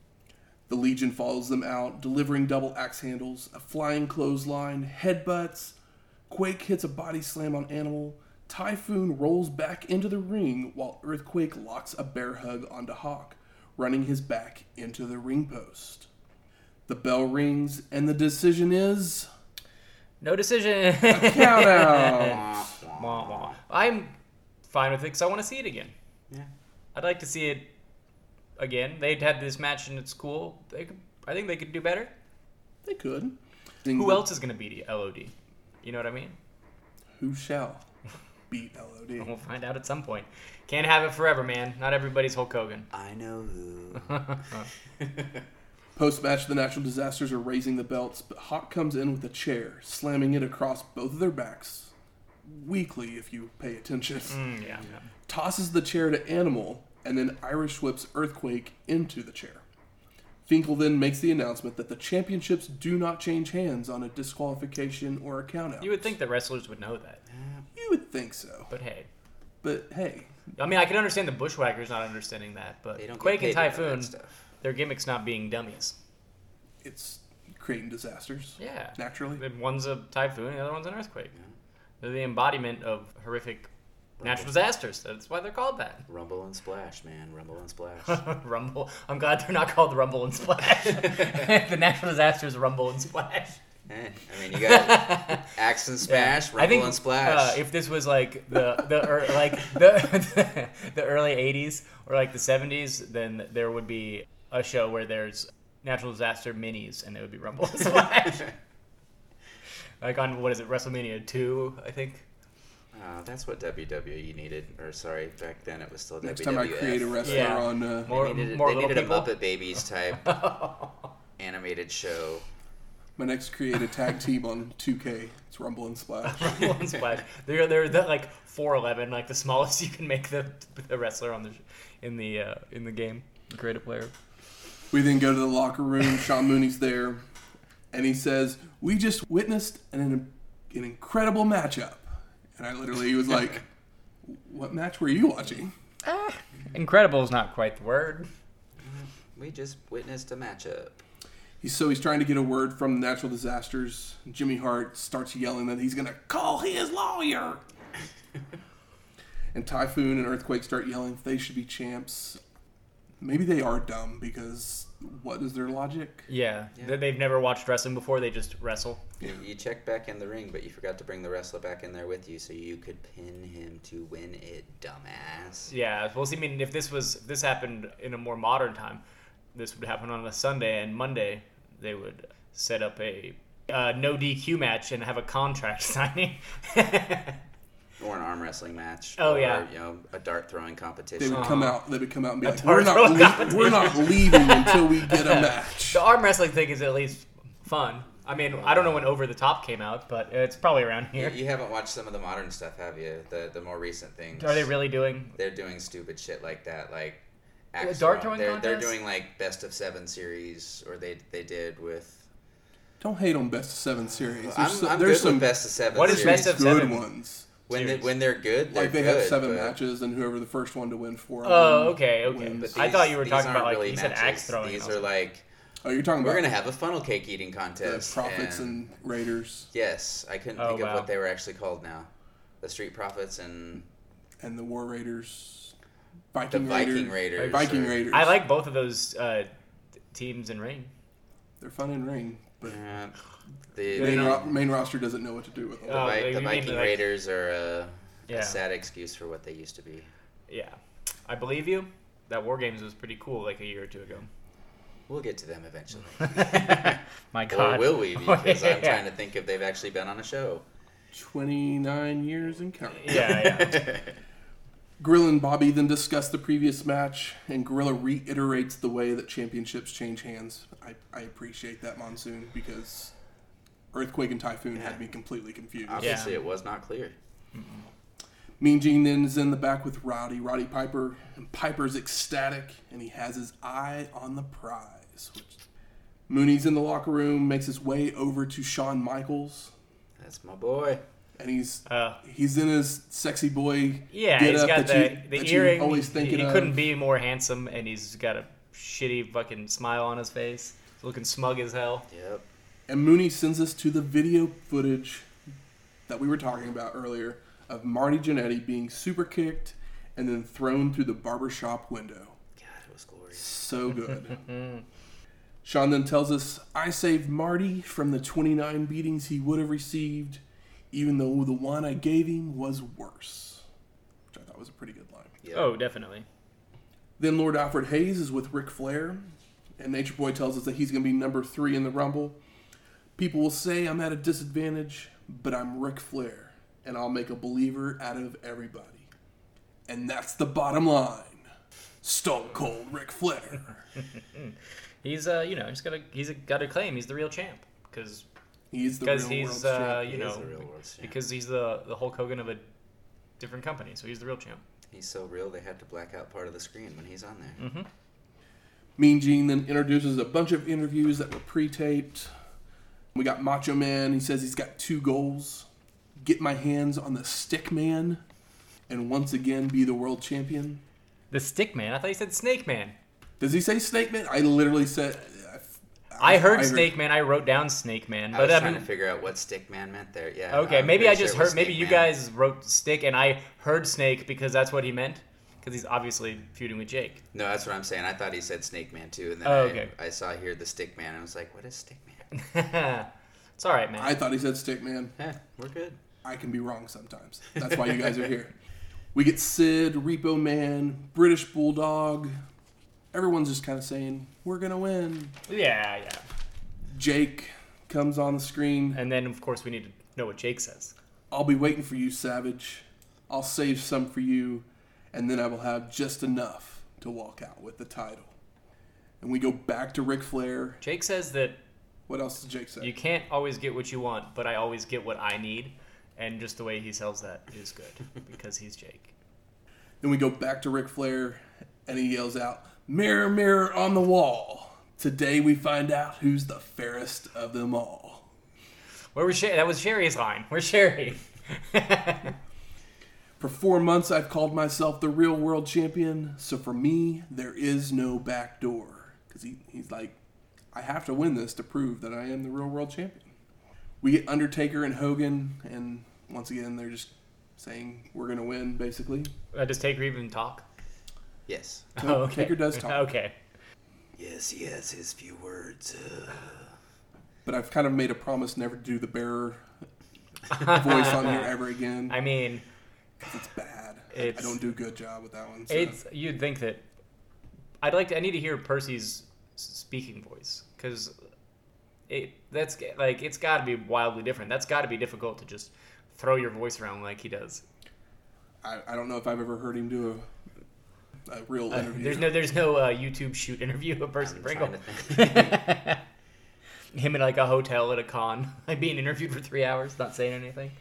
The Legion follows them out, delivering double axe handles, a flying clothesline, headbutts. Quake hits a body slam on Animal. Typhoon rolls back into the ring while Earthquake locks a bear hug onto Hawk, running his back into the ring post. The bell rings, and the decision is No decision. count out. I'm fine with it because I want to see it again. Yeah. I'd like to see it again. They'd had this match and it's cool. They could, I think they could do better. They could. Who else is going to beat LOD? You know what I mean? Who shall beat LOD? We'll find out at some point. Can't have it forever, man. Not everybody's Hulk Hogan. I know who. Post match, the natural disasters are raising the belts, but Hawk comes in with a chair, slamming it across both of their backs. Weakly, if you pay attention. Mm, yeah. Tosses the chair to Animal, and then Irish whips Earthquake into the chair. Finkel then makes the announcement that the championships do not change hands on a disqualification or a countout. You would think that wrestlers would know that. You would think so. But hey. But hey, I mean, I can understand the Bushwhackers not understanding that, but They don't Quake get and paid Typhoon, their gimmick's not being dummies. it's creating disasters. Yeah. Naturally. One's a typhoon, the other one's an earthquake. They're the embodiment of horrific natural disasters. That's why they're called that. Rumble and splash, man. Rumble and splash. Rumble. I'm glad they're not called Rumble and Splash. the natural disasters Rumble and Splash. Eh, I mean, you got axe and smash, rumble I think and splash. Uh, if this was like the the er, like the the early '80s or like the '70s, then there would be a show where there's natural disaster minis, and it would be Rumble and Splash. like on what is it, WrestleMania two, I think. Oh, that's what WWE needed. Or sorry, back then it was still Next WWF. time I create a wrestler Yeah. on uh, More- they needed, more they little needed a? Muppet Babies type animated show. my next create a tag team on 2K, it's Rumble and Splash. Rumble and Splash. They're they're the, like 4'11", like the smallest you can make the the wrestler on the in the uh, in the game. Create a player. We then go to the locker room. Sean Mooney's there, and he says, "We just witnessed an an incredible matchup." And I literally was like, "What match were you watching?" Ah, Incredible is not quite the word. We just witnessed a matchup. He's so he's trying to get a word from natural disasters. Jimmy Hart starts yelling that he's gonna call his lawyer. and Typhoon and Earthquake start yelling they should be champs. maybe they are dumb because what is their logic? Yeah, Yeah. They- they've never watched wrestling before. They just wrestle. You, you checked back in the ring, but you forgot to bring the wrestler back in there with you so you could pin him to win it, dumbass. Yeah, well, see, I mean, if this was if this happened in a more modern time, this would happen on a Sunday and Monday. They would set up a uh, no DQ match and have a contract signing. Or an arm wrestling match. Oh, or, yeah. you know, a dart throwing competition. They competition. would come out. They would come out and be A like, "We're not, dart lea- throwing we're not leaving until we get a match." the arm wrestling thing is at least fun. I mean, I don't know when Over the Top came out, but it's probably around here. you haven't watched some of the modern stuff, have you? The the more recent things. Are they really doing? They're doing stupid shit like that, like. A dart throwing. throwing they're, they're doing like best of seven series, or they they did with. Don't hate on best of seven series. There's, I'm, so- I'm there's good some with best of seven. What is series. best of seven? good ones. When they, when they're good? They're Like they good, have seven but- matches, and whoever the first one to win four. of Oh, them okay, okay. wins. I thought you were talking aren't about, like, really you said matches. axe throwing. These are like Oh, you're talking we're about gonna have a funnel cake eating contest. the contest. Profits and Raiders yes, I couldn't Oh, think of what they were actually called now. The Street Profits and and the War Raiders, the Viking Viking Raiders, Raiders. Viking or- Raiders. I like both of those uh, teams in ring. They're fun in ring, but Uh, the main, ro- main roster doesn't know what to do with them. Oh, the, Oh, Vi- the mean Viking like- Raiders are a, Yeah. a sad excuse for what they used to be. Yeah, I believe you. That War Games was pretty cool, like a year or two ago. We'll get to them eventually. My or God, will we? Because I'm trying to think if they've actually been on a show. Twenty nine years and counting. Yeah, yeah. Gorilla and Bobby then discuss the previous match, and Gorilla reiterates the way that championships change hands. I, I appreciate that, Monsoon, because Earthquake and Typhoon Yeah. had me completely confused. Obviously, it was not clear. Mean Gene then is in the back with Rowdy, Roddy Piper, and Piper's ecstatic, and he has his eye on the prize. Which Mooney's in the locker room, makes his way over to Shawn Michaels, That's my boy. and he's Uh, he's in his sexy boy yeah, get he's up got that the you, the that you're earring. always he thinking he of. couldn't be more handsome, and he's got a shitty fucking smile on his face. Looking smug as hell. Yep. And Mooney sends us to the video footage that we were talking about earlier of Marty Jannetty being super kicked and then thrown through the barbershop window. God, it was glorious. So good. Shawn then tells us, I saved Marty from the 29 beatings he would have received, even though the one I gave him was worse. Which I thought was a pretty good line. Yep. Oh, definitely. Then Lord Alfred Hayes is with Ric Flair, and Nature Boy tells us that he's going to be number three in the Rumble. People will say I'm at a disadvantage, but I'm Ric Flair, and I'll make a believer out of everybody. And that's the bottom line. Stone Cold Ric Flair. He's uh, you know, he's got a he's a, got a claim. He's the real champ because He's the because real he's world's uh, champion. you He know the real world's champ. because he's the the Hulk Hogan of a different company, so he's the real champ. He's so real they had to black out part of the screen when he's on there. Mm-hmm. Mean Gene then introduces a bunch of interviews that were pre-taped. We got Macho Man. He says he's got two goals: get my hands on the Stick Man, and once again be the world champion. The Stick Man. I thought you said Snake Man. Does he say Snake Man? I literally said. I heard Snake Man. I wrote down Snake Man, I but was I trying mean, to figure out what stick man meant there. Yeah. okay, I'm maybe I just it was heard. Maybe Stick you Man. guys wrote Stick, and I heard Snake because that's what he meant. Because he's obviously feuding with Jake. No, that's what I'm saying. I thought he said Snake Man too, and then Oh, okay. I saw here the Stick Man, and I was like, "What is Stick Man?" it's all right, man. I thought he said Stick Man. Eh, we're good. I can be wrong sometimes. That's why you guys are here. We get Sid, Repo Man, British Bulldog. Everyone's just kind of saying, we're going to win. yeah, yeah. Jake comes on the screen. And then of course we need to know what Jake says. I'll be waiting for you, Savage. I'll save some for you, and then I will have just enough to walk out with the title. And we go back to Ric Flair. Jake says that What else does Jake say? you can't always get what you want, but I always get what I need. And just the way he sells that is good because he's Jake. Then we go back to Ric Flair, and he yells out, Mirror, mirror on the wall. Today we find out who's the fairest of them all. Where was Sherry? That was Sherry's line. Where's Sherry? For four months, I've called myself the real world champion, so for me, there is no back door. Because he, he's like, I have to win this to prove that I am the real world champion. We get Undertaker and Hogan, and once again, they're just saying we're going to win, basically. Uh, does Taker even talk? Yes. So Taker does talk. Okay. Yes, he has his few words. Uh, But I've kind of made a promise never to do the bearer voice on here ever again. I mean, it's bad. I- It's- I don't do a good job with that one. So. it's you'd think that I'd like to. I need to hear Percy's s- speaking voice because it that's like it's got to be wildly different. That's got to be difficult to just throw your voice around like he does. I, I don't know if I've ever heard him do a, a real Uh, interview. there's no there's no uh, YouTube shoot interview of Percy I'm Pringle. trying to think. Him in like a hotel at a con, like being interviewed for three hours, not saying anything.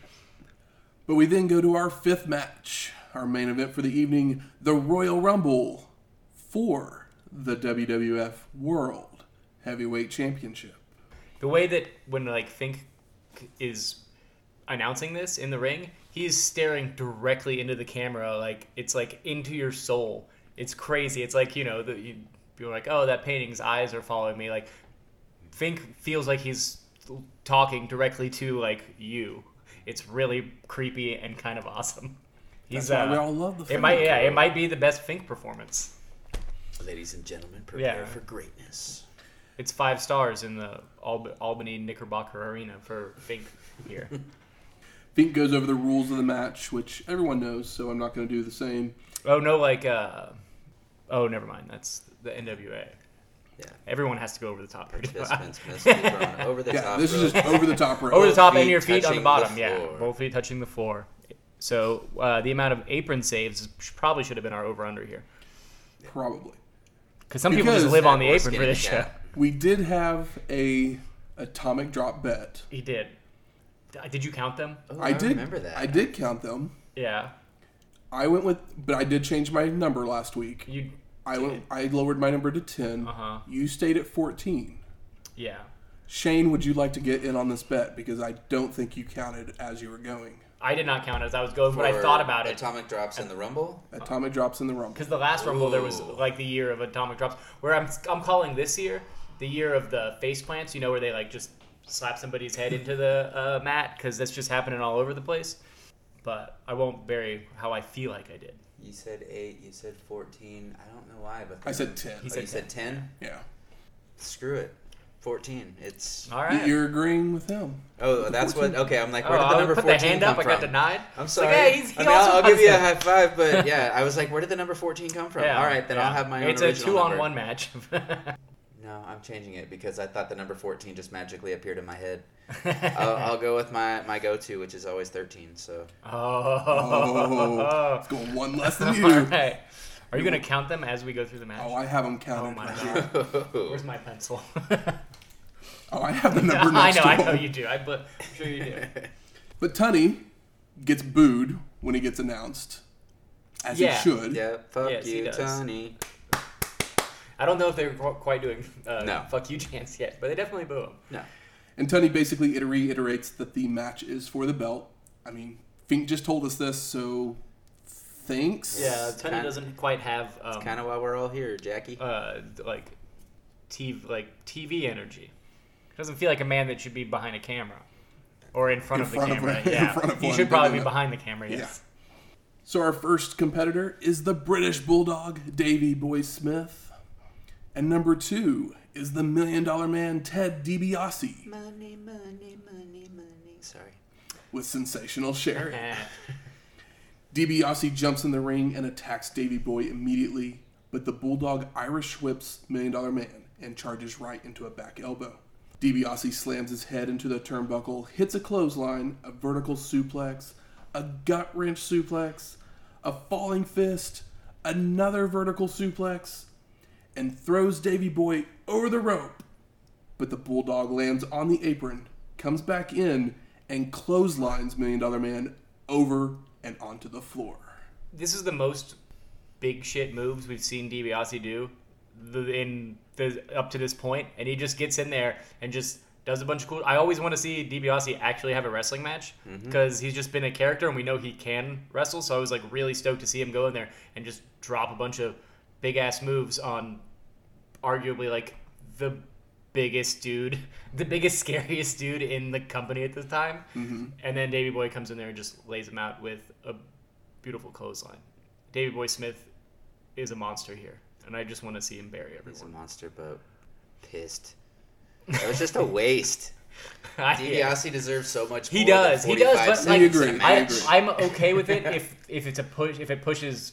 But we then go to our fifth match, our main event for the evening, the Royal Rumble for the WWF World Heavyweight Championship. The way that when like Fink is announcing this in the ring, he's staring directly into the camera, like it's like into your soul. It's crazy. It's like you know, the, you, people are like, oh, that painting's eyes are following me. Like Fink feels like he's talking directly to like you. It's really creepy and kind of awesome. He's That's why uh, we all love the it might yeah it might be the best Fink performance. Ladies and gentlemen, prepare Yeah. for greatness. It's five stars in the Alb- Albany Knickerbocker Arena for Fink here. Fink goes over the rules of the match, which everyone knows, so I'm not going to do the same. Oh no, like uh, oh never mind. That's the NWA. Yeah. Everyone has to go over the top. Participants must be thrown over the Yeah, top. this is rope. just over the top rope. over the top and feet your feet on touching the the bottom. yeah, floor. both feet touching the floor. So uh, the amount of apron saves probably should have been our over under here, Probably. Because some people just live on the apron for this show. We did have a atomic drop bet. He did. Did you count them? Oh, I, did remember that. I did count them. Yeah. I went with, but I did change my number last week. You. I went. I lowered my number to ten. Uh-huh. You stayed at fourteen. Yeah. Shane, would you like to get in on this bet because I don't think you counted as you were going. I did not count as I was going, but I thought about it. Atomic drops in the Rumble. Atomic drops in the rumble. Because the last Rumble, there was like the year of atomic drops. Where I'm, I'm calling this year the year of the face plants. You know, where they like just slap somebody's head into the uh, mat because that's just happening all over the place. But I won't bury how I feel like I did. You said eight. You said fourteen. I don't know why, but I said ten. He Oh, said you said ten. Yeah. Screw it. Fourteen. It's. All right. You're agreeing with him. Oh, that's what. Okay, I'm like, oh, where did the I number put the fourteen hand come up. I from? got denied. I'm sorry. Like, hey, he's, he I mean, also I'll, I'll give you a high five, but yeah, I was like, where did the number fourteen come from? Yeah, All right, then yeah. I'll have my own It's a original two-on-one match. No, I'm changing it because I thought the number 14 just magically appeared in my head. I'll, I'll go with my, my go-to, which is always 13. So Oh, oh it's going one less than you. right. Are you gonna count them as we go through the match? Oh, I have them counted. Oh my right God. Where's my pencil? Oh, I have the number I next know, to I know you do. I, but I'm sure you do. But Tunney gets booed when he gets announced, as Yeah. he should. yeah, fuck Yes, he you, does. Tony. I don't know if they're qu- quite doing uh, No. fuck you chants yet, but they definitely boo him. No, And Tunney basically it reiterates that the match is for the belt. I mean, Fink just told us this, so thanks. Yeah, Tony kind- doesn't quite have um, kind of why we're all here, Jackie. uh, like TV like TV energy. Doesn't feel like a man that should be behind a camera or in front In of front the of camera. a- in yeah, front of he one, should probably then- be behind the camera. Yes. So our first competitor is the British Bulldog, Davy Boy Smith. And number two is the Million Dollar Man, Ted DiBiase, money, money, money, money. Sorry. with sensational Sherry. DiBiase jumps in the ring and attacks Davy Boy immediately, but the Bulldog Irish whips Million Dollar Man and charges right into a back elbow. DiBiase slams his head into the turnbuckle, hits a clothesline, a vertical suplex, a gut wrench suplex, a falling fist, another vertical suplex, and throws Davy Boy over the rope. But the Bulldog lands on the apron, comes back in, and clotheslines Million Dollar Man over and onto the floor. this is the most big shit moves we've seen DiBiase do in the up to this point, and he just gets in there and just does a bunch of cool. I always want to see DiBiase actually have a wrestling match mm-hmm. because he's just been a character, and we know he can wrestle. So I was like really stoked to see him go in there and just drop a bunch of big ass moves on arguably like the biggest dude, the biggest, scariest dude in the company at the time. Mm-hmm. And then Davy Boy comes in there and just lays him out with a beautiful clothesline. Davy Boy Smith is a monster here, and I just want to see him bury everyone. He's a monster, but pissed. It was just a waste. I- DiBiase deserves so much. He does, he does, but, like, a agree, I I. I'm okay with it if if it's a push if it pushes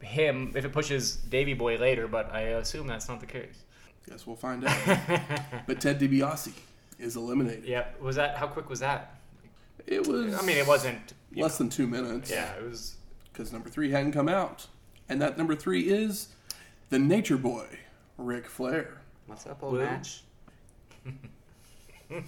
him if it pushes Davy Boy later, but I assume that's not the case. Guess we'll find out. but Ted DiBiase is eliminated. Yep. Was that how quick was that? It was. I mean, it wasn't. you less than two minutes. Yeah, it was. because number three hadn't come out, and that number three is the Nature Boy, Ric Flair. What's up, old Woo. match?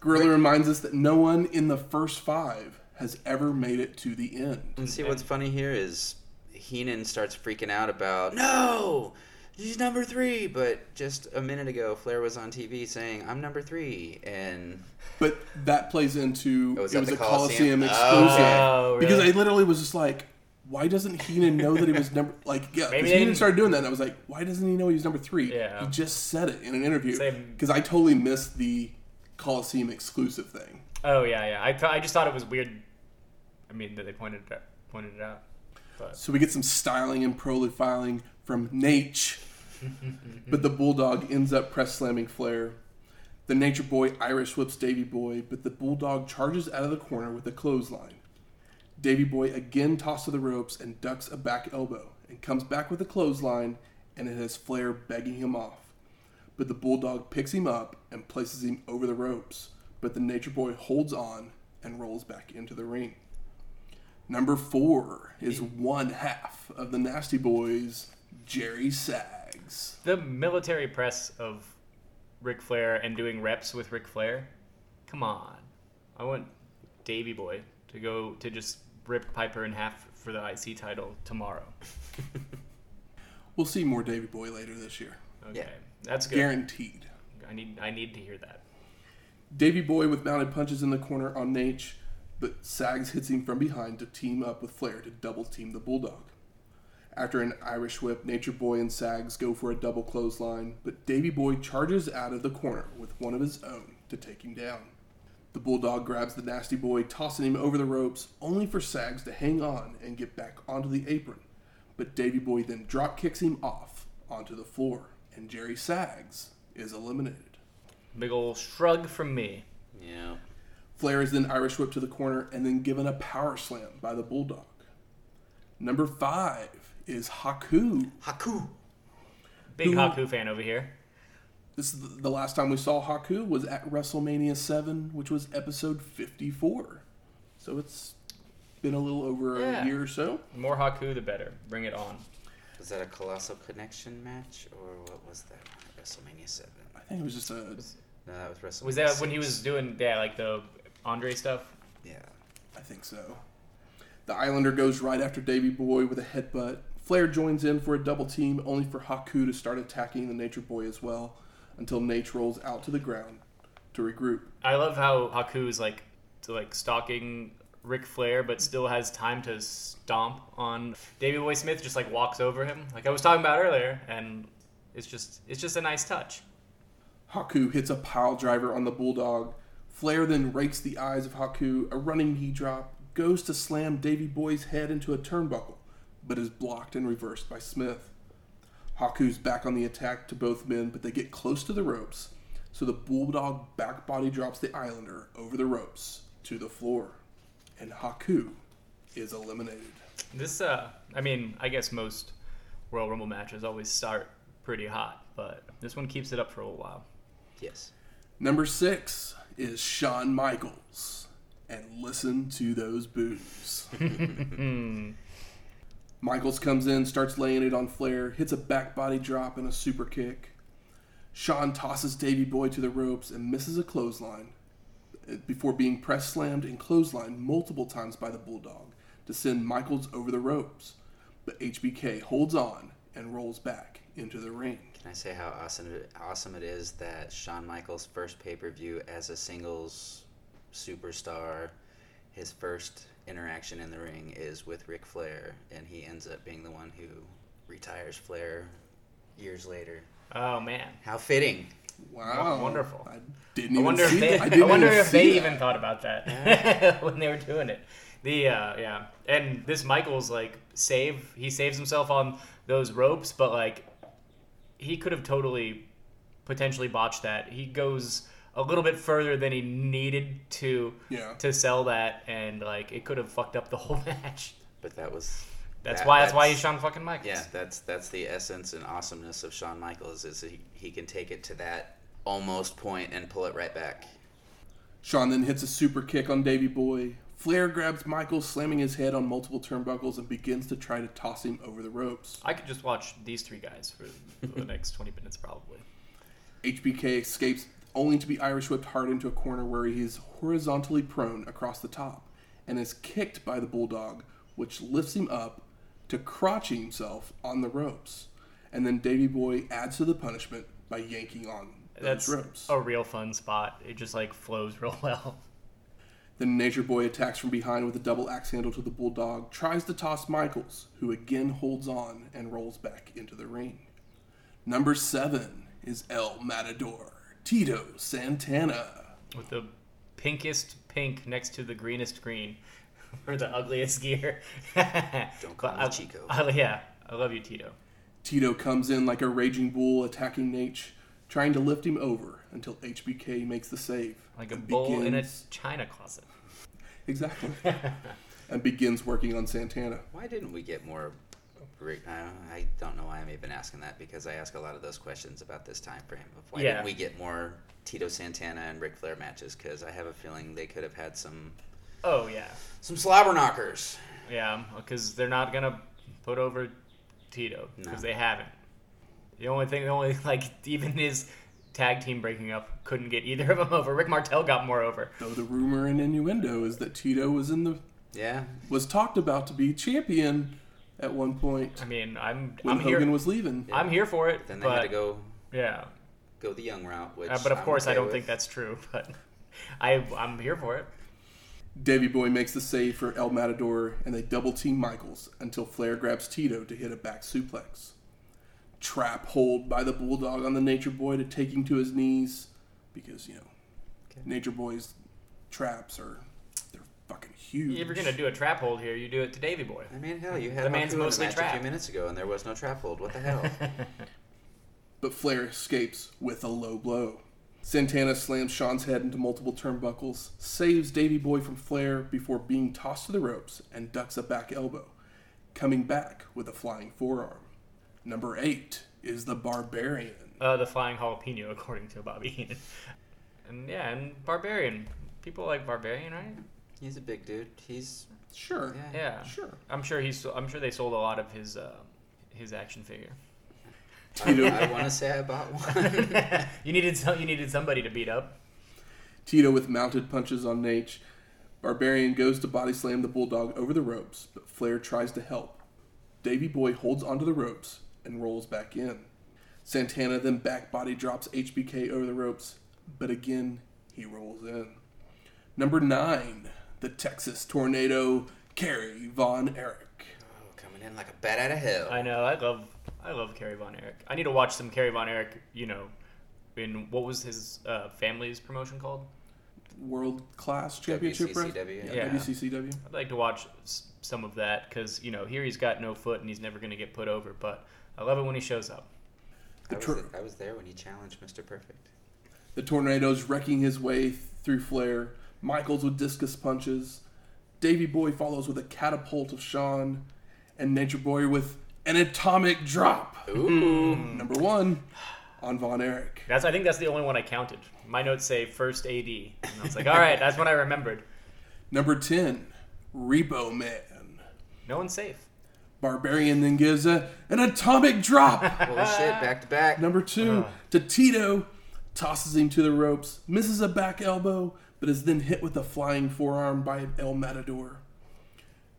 Gorilla reminds us that no one in the first five has ever made it to the end. And see what's funny here is Heenan starts freaking out about no, he's number three. But just a minute ago, Flair was on TV saying I'm number three, and But that plays into Oh, was it that was the a Coliseum, Coliseum? exclusive Oh, oh because? I literally was just like, why doesn't Heenan know that he was number like yeah? Maybe Because they Heenan didn't- started doing that, and I was like, why doesn't he know he was number three? Yeah. he just said it in an interview Same. because I totally missed the Coliseum exclusive thing. Oh yeah, yeah. I, th- I just thought it was weird. I mean that they pointed it, pointed it out. But So we get some styling and profiling from Nate, but the Bulldog ends up press slamming Flair. The Nature Boy Irish whips Davy Boy, but the Bulldog charges out of the corner with a clothesline. Davy Boy again tosses to the ropes and ducks a back elbow and comes back with a clothesline, and it has Flair begging him off. But the Bulldog picks him up and places him over the ropes, but the Nature Boy holds on and rolls back into the ring. Number four is one half of the Nasty Boys, Jerry Sags. the military press of Ric Flair and doing reps with Ric Flair. Come on, I want Davy Boy to go to just rip Piper in half for the IC title tomorrow. We'll see more Davy Boy later this year. Okay, Yeah. that's good. Guaranteed. I need I need to hear that. Davy Boy with mounted punches in the corner on Nate, but Sags hits him from behind to team up with Flair to double team the Bulldog. After an Irish whip, Nature Boy and Sags go for a double clothesline, but Davy Boy charges out of the corner with one of his own to take him down. The Bulldog grabs the Nasty Boy, tossing him over the ropes, only for Sags to hang on and get back onto the apron. But Davy Boy then drop kicks him off onto the floor, and Jerry Sags is eliminated. Big ol' shrug from me. yeah, Flair is then Irish whipped to the corner and then given a power slam by the Bulldog. Number five is Haku. Haku. Big Who- Haku fan over here. This is the- the last time we saw Haku was at WrestleMania 7, which was episode 54. So it's been a little over Yeah. a year or so. The more Haku, the better. Bring it on. Was that a colossal connection match, or what was that? WrestleMania Seven. I think it was just a. No, that was WrestleMania. Was that when he was doing yeah like the Andre stuff? Yeah. I think so. The Islander goes right after Davy Boy with a headbutt. Flair joins in for a double team, only for Haku to start attacking the Nature Boy as well, until Nate rolls out to the ground to regroup. I love how Haku is like to like stalking Ric Flair, but still has time to stomp on Davey Boy Smith. Just like walks over him, like I was talking about earlier, and it's just it's just a nice touch. Haku hits a pile driver on the Bulldog. Flair then rakes the eyes of Haku, a running knee drop, goes to slam Davy Boy's head into a turnbuckle, but is blocked and reversed by Smith. Haku's back on the attack to both men, but they get close to the ropes, so the Bulldog back body drops the Islander over the ropes to the floor, and Haku is eliminated. This uh, I mean, I guess most Royal Rumble matches always start pretty hot, but this one keeps it up for a little while. Yes. Number six is Shawn Michaels. And listen to those boos. Michaels comes in, starts laying it on Flair, hits a back body drop and a super kick. Shawn tosses Davy Boy to the ropes and misses a clothesline uh, before being press slammed and clotheslined multiple times by the Bulldog to send Michaels over the ropes. But HBK holds on and rolls back into the ring. Can I say how awesome it, awesome it is that Shawn Michaels' first pay per view as a singles superstar, his first interaction in the ring is with Ric Flair, and he ends up being the one who retires Flair years later. Oh man, How fitting! Wow. wonderful. I didn't I even wthey see wonder if that. they, I I, wonder even if they that. even thought about that when they were doing it. The uh, yeah, and this Michaels like save he saves himself on those ropes, but like he could have totally potentially botched that. He goes a little bit further than he needed to Yeah. to sell that, and like it could have fucked up the whole match. But that was. That's that- why that's, why he's Shawn fucking Michaels. Yeah, that's that's the essence and awesomeness of Shawn Michaels is he, he can take it to that almost point and pull it right back. Shawn then hits a super kick on Davy Boy. Flair grabs Michael, slamming his head on multiple turnbuckles, and begins to try to toss him over the ropes. I could just watch these three guys for, for the next twenty minutes probably. HBK escapes only to be Irish whipped hard into a corner where he is horizontally prone across the top and is kicked by the Bulldog, which lifts him up to crotching himself on the ropes. And then Davy Boy adds to the punishment by yanking on those That's ropes. a real fun spot. It just like flows real well. Then Nature Boy attacks from behind with a double axe handle to the Bulldog, tries to toss Michaels, who again holds on and rolls back into the ring. Number seven is El Matador, Tito Santana. with the pinkest pink next to the greenest green for the ugliest gear. Don't call But me Chico. I- yeah, I love you, Tito. Tito comes in like a raging bull, attacking Nate, trying to lift him over until HBK makes the save. Like a and bull in a china closet. Exactly. and begins working on Santana. Why didn't we get more? Re- I I don't know why I'm even asking that because I ask a lot of those questions about this time frame of why Yeah. didn't we get more Tito Santana and Ric Flair matches? Because I have a feeling they could have had some Oh yeah, some slobber knockers. yeah, because they're not gonna put over Tito because No. they haven't. The only thing, the only like even his tag team breaking up couldn't get either of them over. Rick Martel got more over. Though the rumor and innuendo is that Tito was in the Yeah, was talked about to be champion at one point I mean, I'm when I'm Hogan here. was leaving. I'm here for it. then they but, had to go Yeah, go the young route. Which Uh, but of I'm course, I don't with. think that's true. But I I'm here for it. Davy Boy makes the save for El Matador, and they double team Michaels until Flair grabs Tito to hit a back suplex. Trap hold by the Bulldog on the Nature Boy to take him to his knees, because you know, Okay. Nature Boy's traps they're fucking huge. If you're gonna do a trap hold here, you do it to Davy Boy. I mean, hell, you had The Haku man's in a mostly match a trapped. few minutes ago, and there was no trap hold. What the hell? but Flair escapes with a low blow. Santana slams Shawn's head into multiple turnbuckles, saves Davy Boy from Flair before being tossed to the ropes, and ducks a back elbow, coming back with a flying forearm. Number eight is the Barbarian. Uh, the flying jalapeno, according to Bobby Heenan. And yeah, and Barbarian. People like Barbarian, right? He's a big dude. He's Sure. yeah. Yeah. Sure. I'm sure he's. I'm sure they sold a lot of his uh, his action figure. Tito, I, I want to say I bought one. you needed some, you needed somebody to beat up. Tito with mounted punches on Nate. Barbarian goes to body slam the Bulldog over the ropes, but Flair tries to help. Davy Boy holds onto the ropes and rolls back in. Santana then back body drops HBK over the ropes, but again he rolls in. Number nine, the Texas Tornado, Kerry Von Erich. Oh, coming in like a bat out of hell. I know. I love. I love Kerry Von Erich. I need to watch some Kerry Von Erich. You know, in what was his uh, family's promotion called? World Class Championship, right? WCCW. Yeah. WCCW. I'd like to watch some of that because you know here he's got no foot and he's never going to get put over. But I love it when he shows up. I was, I was there when he challenged Mr. Perfect. The Tornado's wrecking his way through Flair. Michaels with discus punches. Davy Boy follows with a catapult of Shawn. And Nature Boy with an atomic drop. Ooh. Hmm. Number one on Von Erich. That's I think that's the only one I counted. My notes say first AD, and I was like, all right, that's when I remembered. Number 10, Repo Man. No one's safe. Barbarian then gives a, an atomic drop. Holy shit, back to back. Number two, uh-huh. to Tito, tosses him to the ropes, misses a back elbow, but is then hit with a flying forearm by El Matador.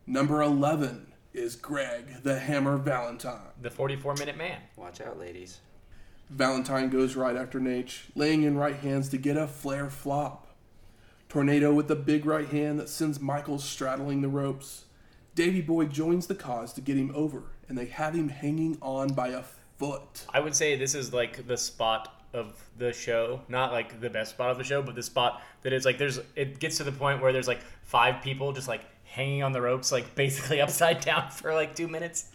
Number 11 is Greg the Hammer Valentine. The 44 minute man. Watch out, ladies. Valentine goes right after Nate, laying in right hands to get a Flair flop. Tornado with the big right hand that sends Michaels straddling the ropes. Davy Boy joins the cause to get him over, and they have him hanging on by a foot. I would say this is like the spot of the show, not like the best spot of the show, but the spot that is like there's it gets to the point where there's like five people just like hanging on the ropes, like basically upside down for like two minutes.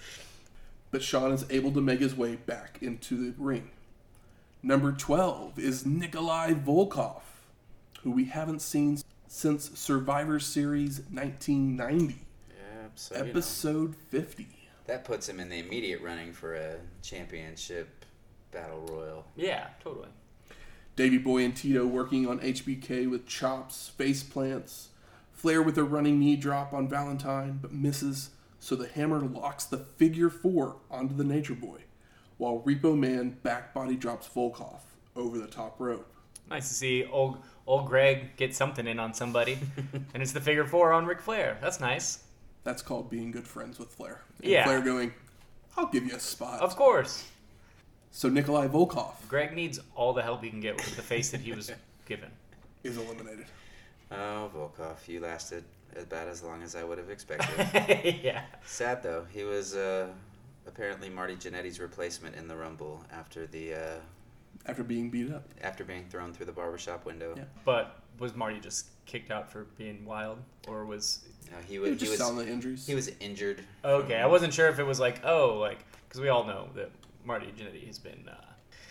But Shawn is able to make his way back into the ring. Number 12 is Nikolai Volkov, who we haven't seen since Survivor Series 1990, Yep, so, you know, episode 50. that puts him in the immediate running for a championship battle royal. Yeah, totally. Davy Boy and Tito working on HBK with chops, face plants. Flair with a running knee drop on Valentine, but misses, so the hammer locks the figure four onto the Nature Boy, while Repo Man back body drops Volkov over the top rope. Nice to see old old Greg get something in on somebody, and it's the figure four on Ric Flair. That's nice. That's called being good friends with Flair. And Yeah. Flair going, I'll give you a spot. Of course, So Nikolai Volkov Greg needs all the help he can get with the face that he was given. is eliminated. Oh, Volkov, you lasted about as long as I would have expected. yeah. Sad though, he was uh, apparently Marty Jannetty's replacement in the Rumble after the uh, After being beat up. after being thrown through the barbershop window. Yeah. But was Marty just kicked out for being wild, or was No, he, He was, was he just was selling the injuries. he was injured. okay? I wasn't sure if it was like oh, like because we all know that Marty Jannetty has been uh,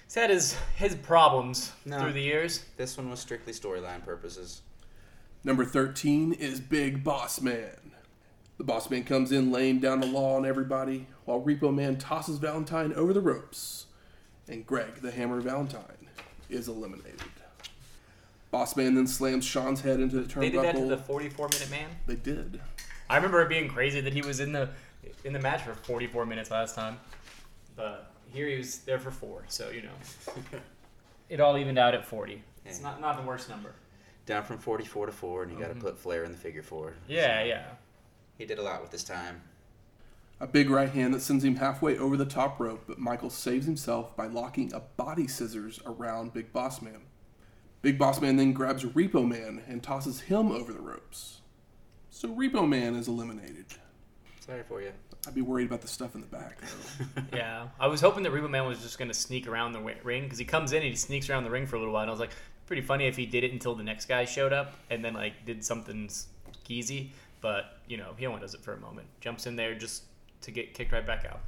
he's had his his problems No. through the years. This one was strictly storyline purposes. Number 13 is Big Boss Man. The Boss Man comes in laying down the law on everybody, while Repo Man tosses Valentine over the ropes, and Greg, the Hammer Valentine, is eliminated. Boss Man then slams Shawn's head into the turnbuckle. They did that to the 44 minute man. They did. I remember it being crazy that he was in the in the match for 44 minutes last time, but here he was there for four. So you know, it all evened out at 40. It's not not the worst number. Down from 44 to 4, and you got Mm-hmm. to put Flair in the figure four. Yeah, yeah. He did a lot with his time. A big right hand that sends him halfway over the top rope, but Michael saves himself by locking a body scissors around Big Boss Man. Big Boss Man then grabs Repo Man and tosses him over the ropes. So Repo Man is eliminated. Sorry for you. I'd be worried about the stuff in the back. though. Yeah, I was hoping that Repo Man was just gonna sneak around the ring because he comes in and he sneaks around the ring for a little while, and I was like, pretty funny if he did it until the next guy showed up and then like did something skeezy. But you know, he only does it for a moment. Jumps in there just to get kicked right back out.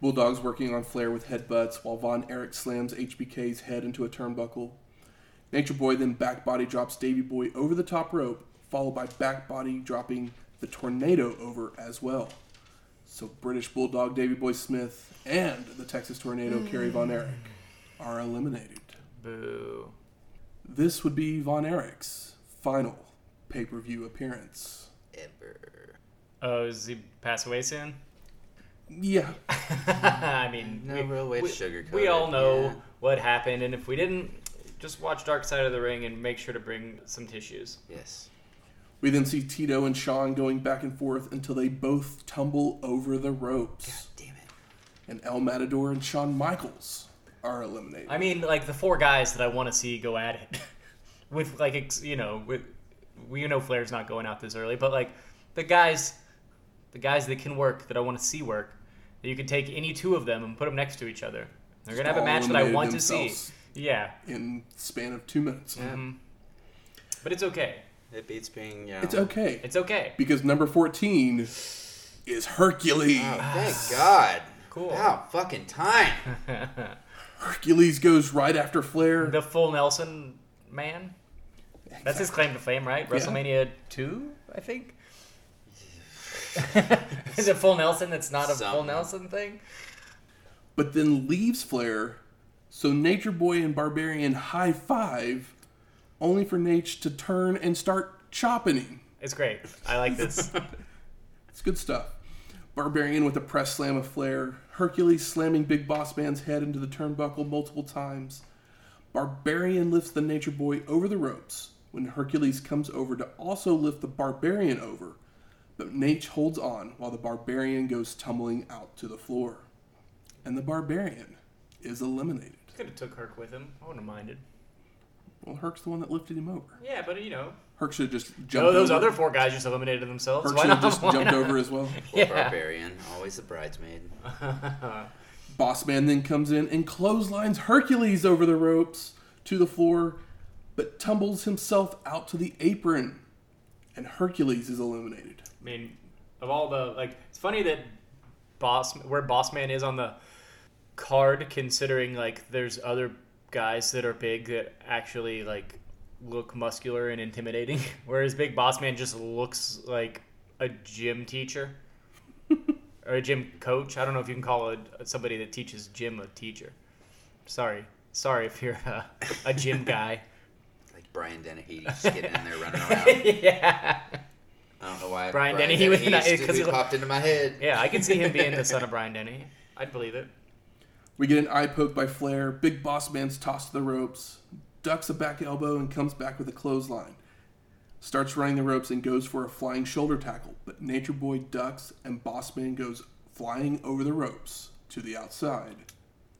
Bulldog's working on Flair with headbutts while Von Erich slams HBK's head into a turnbuckle. Nature Boy then back body drops Davy Boy over the top rope, followed by back body dropping the tornado over as well. So British Bulldog Davy Boy Smith and the Texas Tornado Kerry Von mm. Erich are eliminated. Boo. This would be Von Erich's final pay per view appearance. Ever. Oh, does he pass away soon? Yeah, I mean, No we, real way to we, sugarcoat we all know yeah. what happened, and if we didn't, just watch Dark Side of the Ring and make sure to bring some tissues. Yes. We then see Tito and Shawn going back and forth until they both tumble over the ropes. God Damn it. And El Matador and Shawn Michaels are eliminated. I mean, like the four guys that I want to see go at it with, like, you know, with we know Flair's not going out this early, but like the guys, the guys that can work that I want to see work, that you can take any two of them and put them next to each other. They're gonna have a match that I want to see. Yeah, in span of two minutes. Mhm. but it's okay. It beats being, you know. It's okay It's okay. because number fourteen is Hercules. Oh, thank God. Cool. About fucking time. Hercules goes right after Flair. the full Nelson man. That's his claim to fame, right? WrestleMania two, I think. Is it full Nelson? That's not a full Nelson thing. but then leaves Flair. So Nature Boy and Barbarian high five, only for Nate to turn and start chopping him. It's great. I like this. It's good stuff. Barbarian with a press slam of Flair. Hercules slamming Big Boss Man's head into the turnbuckle multiple times. Barbarian lifts the Nature Boy over the ropes when Hercules comes over to also lift the Barbarian over. But Nate holds on while the Barbarian goes tumbling out to the floor. And the Barbarian is eliminated. Could have took Herc with him. I wouldn't have minded. Well, Herc's the one that lifted him over. Yeah, but you know, Herc should just jump. oh, those over. other four guys just eliminated themselves. Herc Why should have just Why jumped not? over as well. Poor Yeah. Barbarian. Always the bridesmaid. Boss Man then comes in and clotheslines Hercules over the ropes to the floor, but tumbles himself out to the apron. and Hercules is eliminated. I mean, of all the like, it's funny that boss where Boss Man is on the card, considering like there's other guys that are big that actually like look muscular and intimidating, whereas Big Boss Man just looks like a gym teacher or a gym coach. I don't know if you can call it somebody that teaches gym a teacher. Sorry, sorry if you're a, a gym guy. Like Brian Dennehy just getting in there running around. yeah. I don't know why Brian Dennehy was- Dennehy because stupid he- popped into my head. Yeah, I can see him being the son of Brian Denny. I'd believe it. We get an eye poke by Flair. Big Boss Man's tossed to the ropes, ducks a back elbow, and comes back with a clothesline. Starts running the ropes and goes for a flying shoulder tackle, but Nature Boy ducks and Boss Man goes flying over the ropes to the outside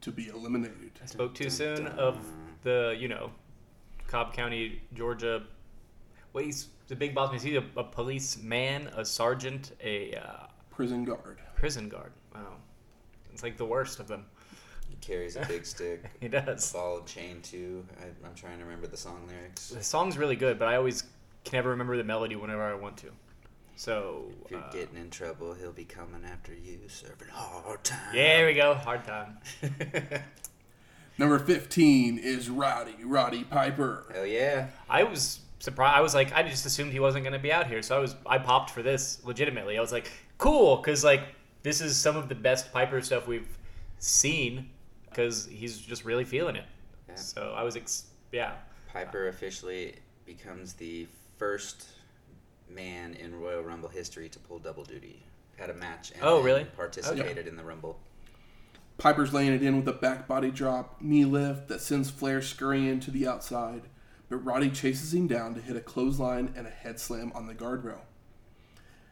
to be eliminated. I spoke too soon of the, you know, Cobb County, Georgia. Well, he's the big boss man. He's a, a policeman, a sergeant, a uh, Prison guard. prison guard. Wow. It's like the worst of them. He carries a big stick. He does. Ball of chain too. I, I'm trying to remember the song lyrics. The song's really good, but I always can never remember the melody whenever I want to. So, If you're uh, getting in trouble, he'll be coming after you, serving hard time. yeah, there we go. Hard time. Number 15 is Roddy, Roddy Piper. Hell yeah. I was surprised. I was like, I just assumed he wasn't going to be out here. So I was, I popped for this legitimately. I was like, cool, because like this is some of the best Piper stuff we've seen, because he's just really feeling it. Yeah. So I was, ex- yeah, Piper officially becomes the first man in Royal Rumble history to pull double duty. Had a match and Oh, really? participated in the Rumble. Piper's laying it in with a back body drop, knee lift that sends Flair scurrying to the outside, but Roddy chases him down to hit a clothesline and a head slam on the guardrail.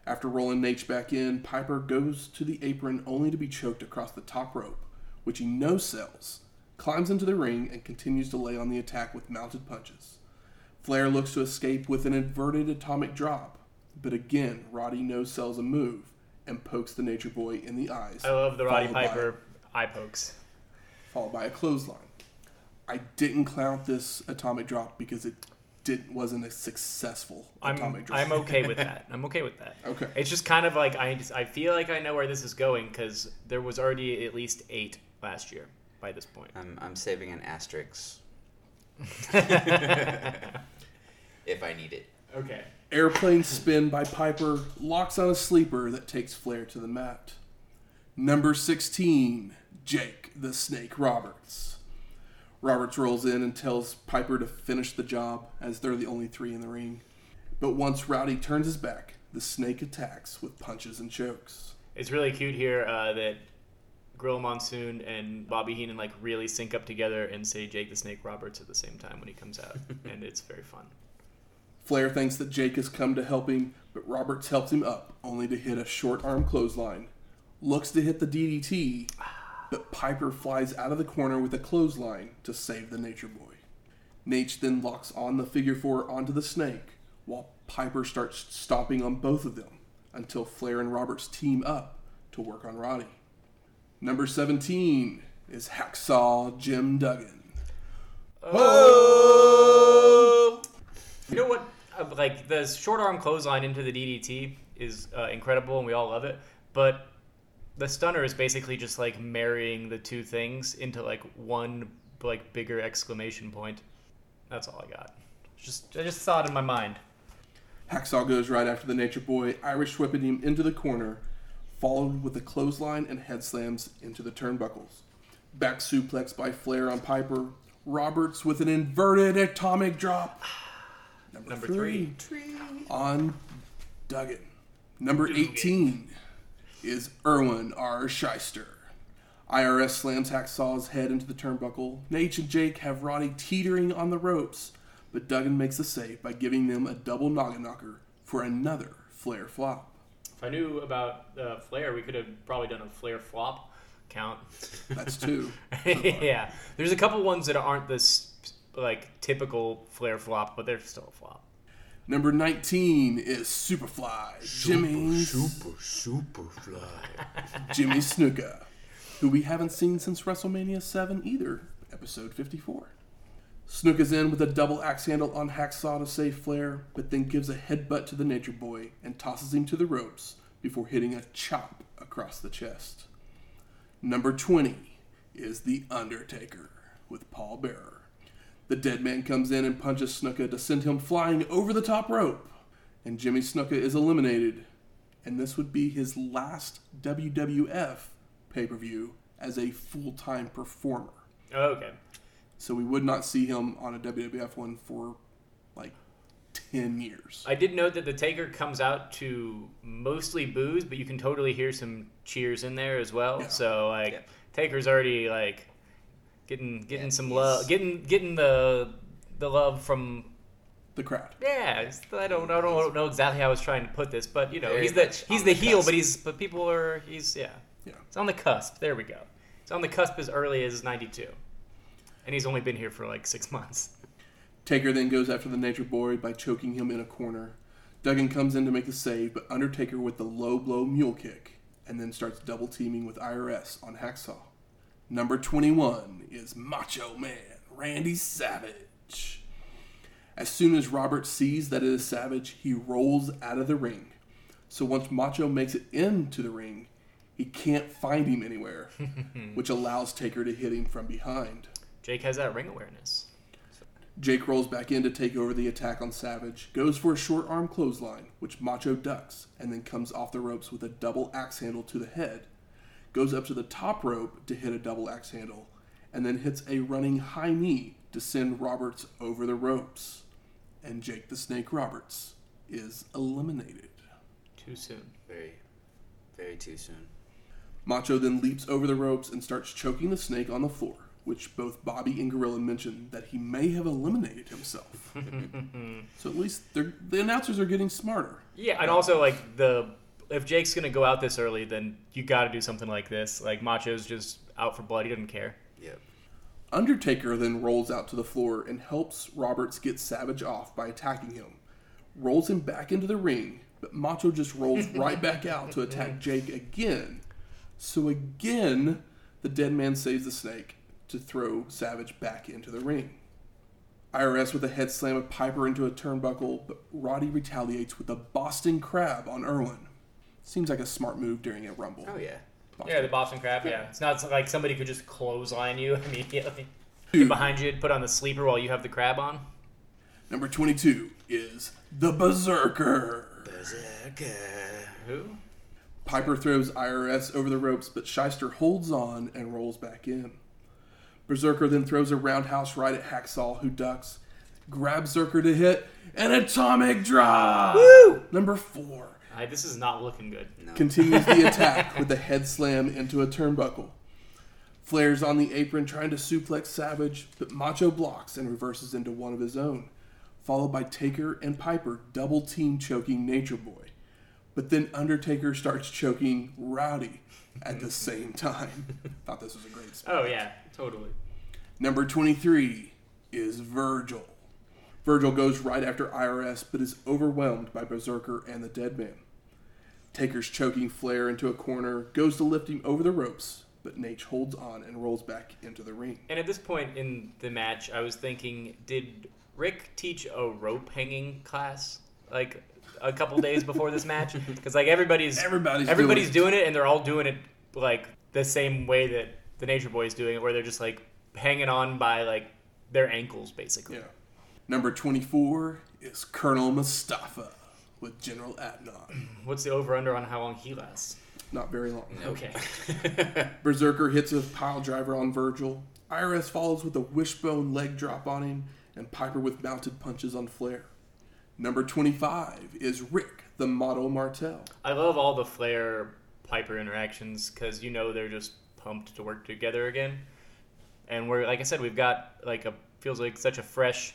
After rolling Nate back in, Piper goes to the apron only to be choked across the top rope, which he no sells, climbs into the ring, and continues to lay on the attack with mounted punches. Flair looks to escape with an inverted atomic drop, but again, Roddy no sells a move and pokes the Nature Boy in the eyes. I love the Roddy Piper eye pokes. followed by a clothesline. I didn't count this atomic drop because it didn't wasn't a successful I'm, atomic drop. I'm okay with that. I'm okay with that. Okay. It's just kind of like I, I feel like I know where this is going because there was already at least eight last year by this point. I'm, I'm saving an asterisk if I need it. Okay. Airplane spin by Piper locks on a sleeper that takes Flair to the mat. Number 16, Jake the Snake Roberts. Roberts rolls in and tells Piper to finish the job as they're the only three in the ring. But once Rowdy turns his back, the snake attacks with punches and chokes. It's really cute here uh, that Gorilla Monsoon and Bobby Heenan like really sync up together and say Jake the Snake Roberts at the same time when he comes out, and it's very fun. Flair thinks that Jake has come to help him, but Roberts helps him up, only to hit a short arm clothesline. Looks to hit the DDT, but Piper flies out of the corner with a clothesline to save the Nature Boy. Nate then locks on the figure four onto the snake, while Piper starts stomping on both of them until Flair and Roberts team up to work on Roddy. Number 17 is Hacksaw Jim Duggan. Oh! You know what? Like the short arm clothesline into the DDT is uh, incredible, and we all love it. But the stunner is basically just like marrying the two things into like one like bigger exclamation point. That's all I got. Just I just saw it in my mind. Hacksaw goes right after the Nature Boy, Irish whipping him into the corner, followed with a clothesline and head slams into the turnbuckles. Back suplex by Flair on Piper. Roberts with an inverted atomic drop. Number, Number three, on Duggan. Number 18 is Irwin R. Schyster. IRS slams Hacksaw's head into the turnbuckle. Nate and Jake have Roddy teetering on the ropes, but Duggan makes the save by giving them a double noggin knocker for another Flair flop. If I knew about uh, Flair, we could have probably done a Flair flop count. That's two. yeah, there's a couple ones that aren't this like typical Flair flop, but they're still a flop. Number 19 is Superfly, Jimmy, Super, super fly. Jimmy Snuka, who we haven't seen since WrestleMania 7 either, episode 54. Snuka with a double axe handle on Hacksaw to save Flair, but then gives a headbutt to the Nature Boy and tosses him to the ropes before hitting a chop across the chest. Number 20 is The Undertaker with Paul Bearer. The dead man comes in and punches Snuka to send him flying over the top rope, and Jimmy Snuka is eliminated. And this would be his last WWF pay per view as a full time performer. Oh, okay. So we would not see him on a WWF one for like 10 years. I did note that the Taker comes out to mostly booze, but you can totally hear some cheers in there as well. Yeah. So like Yeah. Taker's already like getting getting Yeah, some love, getting getting the the love from The crowd. yeah. I don't I don't know exactly how I was trying to put this, but you know Very he's the he's the, the heel, cusp. but he's but people are he's yeah. Yeah. It's on the cusp. There we go. It's on the cusp as early as '92, and he's only been here for like six months. Taker then goes after the Nature Boy by choking him in a corner. Duggan comes in to make the save, but Undertaker with the low blow mule kick, and then starts double teaming with IRS on Hacksaw. Number 21 is Macho Man Randy Savage. As soon as Robert sees that it is Savage, he rolls out of the ring. So once Macho makes it into the ring, he can't find him anywhere, which allows Taker to hit him from behind. Jake has that ring awareness. Jake rolls back in to take over the attack on Savage, goes for a short arm clothesline, which Macho ducks, and then comes off the ropes with a double axe handle to the head, goes up to the top rope to hit a double axe handle, and then hits a running high knee to send Roberts over the ropes. And Jake the Snake Roberts is eliminated. Too soon. Very, very too soon. Macho then leaps over the ropes and starts choking the snake on the floor, which both Bobby and Gorilla mentioned that he may have eliminated himself. so at least the announcers are getting smarter. Yeah, and also like the if Jake's gonna go out this early, then you got to do something like this. Like Macho's just out for blood; he doesn't care. Yep. Undertaker then rolls out to the floor and helps Roberts get Savage off by attacking him. Rolls him back into the ring, but Macho just rolls right back out to attack Jake again. So again, the dead man saves the snake to throw Savage back into the ring. IRS with a head slam of Piper into a turnbuckle, but Roddy retaliates with a Boston Crab on Irwin. Seems like a smart move during a rumble. Oh yeah. Yeah, the Boston Crab. Yeah, it's not like somebody could just clothesline you immediately. Get behind you, put on the sleeper while you have the crab on. Number 22 is the Berserker. Berserker. Who? Piper throws IRS over the ropes, but Schyster holds on and rolls back in. Berserker then throws a roundhouse right at Hacksaw, who ducks, grabs Zerker to hit, an atomic drop! Woo! Number four I, this is not looking good. No. continues the attack with a head slam into a turnbuckle. Flair's on the apron trying to suplex Savage, but Macho blocks and reverses into one of his own, followed by Taker and Piper double team choking Nature Boy. But then Undertaker starts choking Rowdy at the same time. Thought this was a great spot. Oh yeah, totally. Number 23 is Virgil. Virgil goes right after IRS but is overwhelmed by Berserker and the Dead Man. Taker's choking Flair into a corner, goes to lift him over the ropes, but Nate holds on and rolls back into the ring. And at this point in the match, I was thinking, did Ric teach a rope hanging class like a couple days before this match? Because like everybody's Everybody's everybody's doing doing it, and they're all doing it like the same way that the Nature Boys doing it, where they're just like hanging on by like their ankles, basically. Yeah. Number 24 is Colonel Mustafa with General Adnan. What's the over under on how long he lasts? Not very long. Okay. Berserker hits a pile driver on Virgil. IRS follows with a wishbone leg drop on him, and Piper with mounted punches on Flair. Number 25 is Rick, the Model Martel. I love all the Flair Piper interactions because you know they're just pumped to work together again. And we're like I said, we've got like a feels like such a fresh,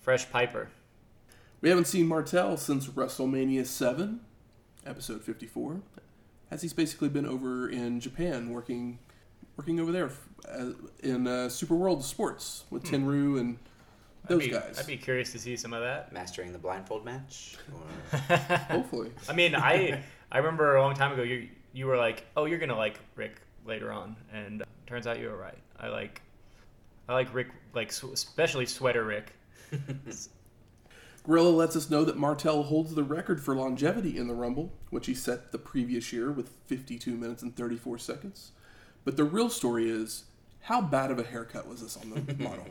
fresh Piper. We haven't seen Martel since WrestleMania 7, episode 54, as he's basically been over in Japan working working over there uh, in uh, Super World of Sports with Tenryu and those I'd be, guys. I'd be curious to see some of that. Mastering the blindfold match. Or... Hopefully. I mean, I I remember a long time ago you you were like, oh, you're gonna like Rick later on, and uh, turns out you were right. I like I like Rick, like sw- especially Sweater Rick. Gorilla lets us know that Martel holds the record for longevity in the Rumble, which he set the previous year with 52 minutes and 34 seconds. But the real story is how bad of a haircut was this on the model?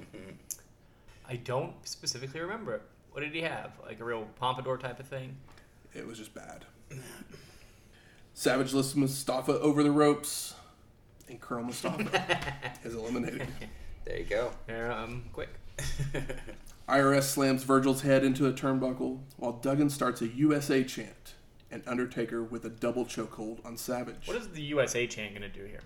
I don't specifically remember it. What did he have? Like a real pompadour type of thing? It was just bad. Savage lifts Mustafa over the ropes, and Colonel Mustafa is eliminated. There you go. Here, um, quick. IRS slams Virgil's head into a turnbuckle, while Duggan starts a USA chant, and Undertaker with a double chokehold on Savage. What is the USA chant gonna do here?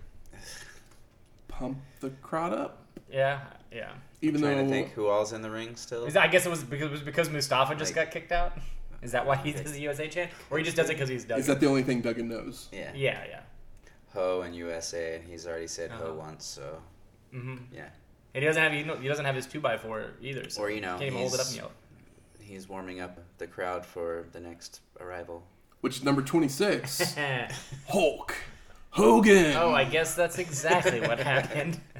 Pump the crowd up, Yeah, yeah. even Trying though to think who all's in the ring still. Is that, I guess it was because it was because Mustafa just Like- got kicked out. Is that why he does the USA chant, or he just does it because he's Duggan? is that the only thing Duggan knows? Yeah. yeah, yeah. Ho and USA, and he's already said Uh-huh. Ho once, so hmm yeah. And he doesn't have he, he doesn't have his two by four either. So Or, you know, can't even hold it up and he's- yell. He's warming up the crowd for the next arrival. Which is number 26, Hulk Hogan. oh, I guess that's exactly what happened.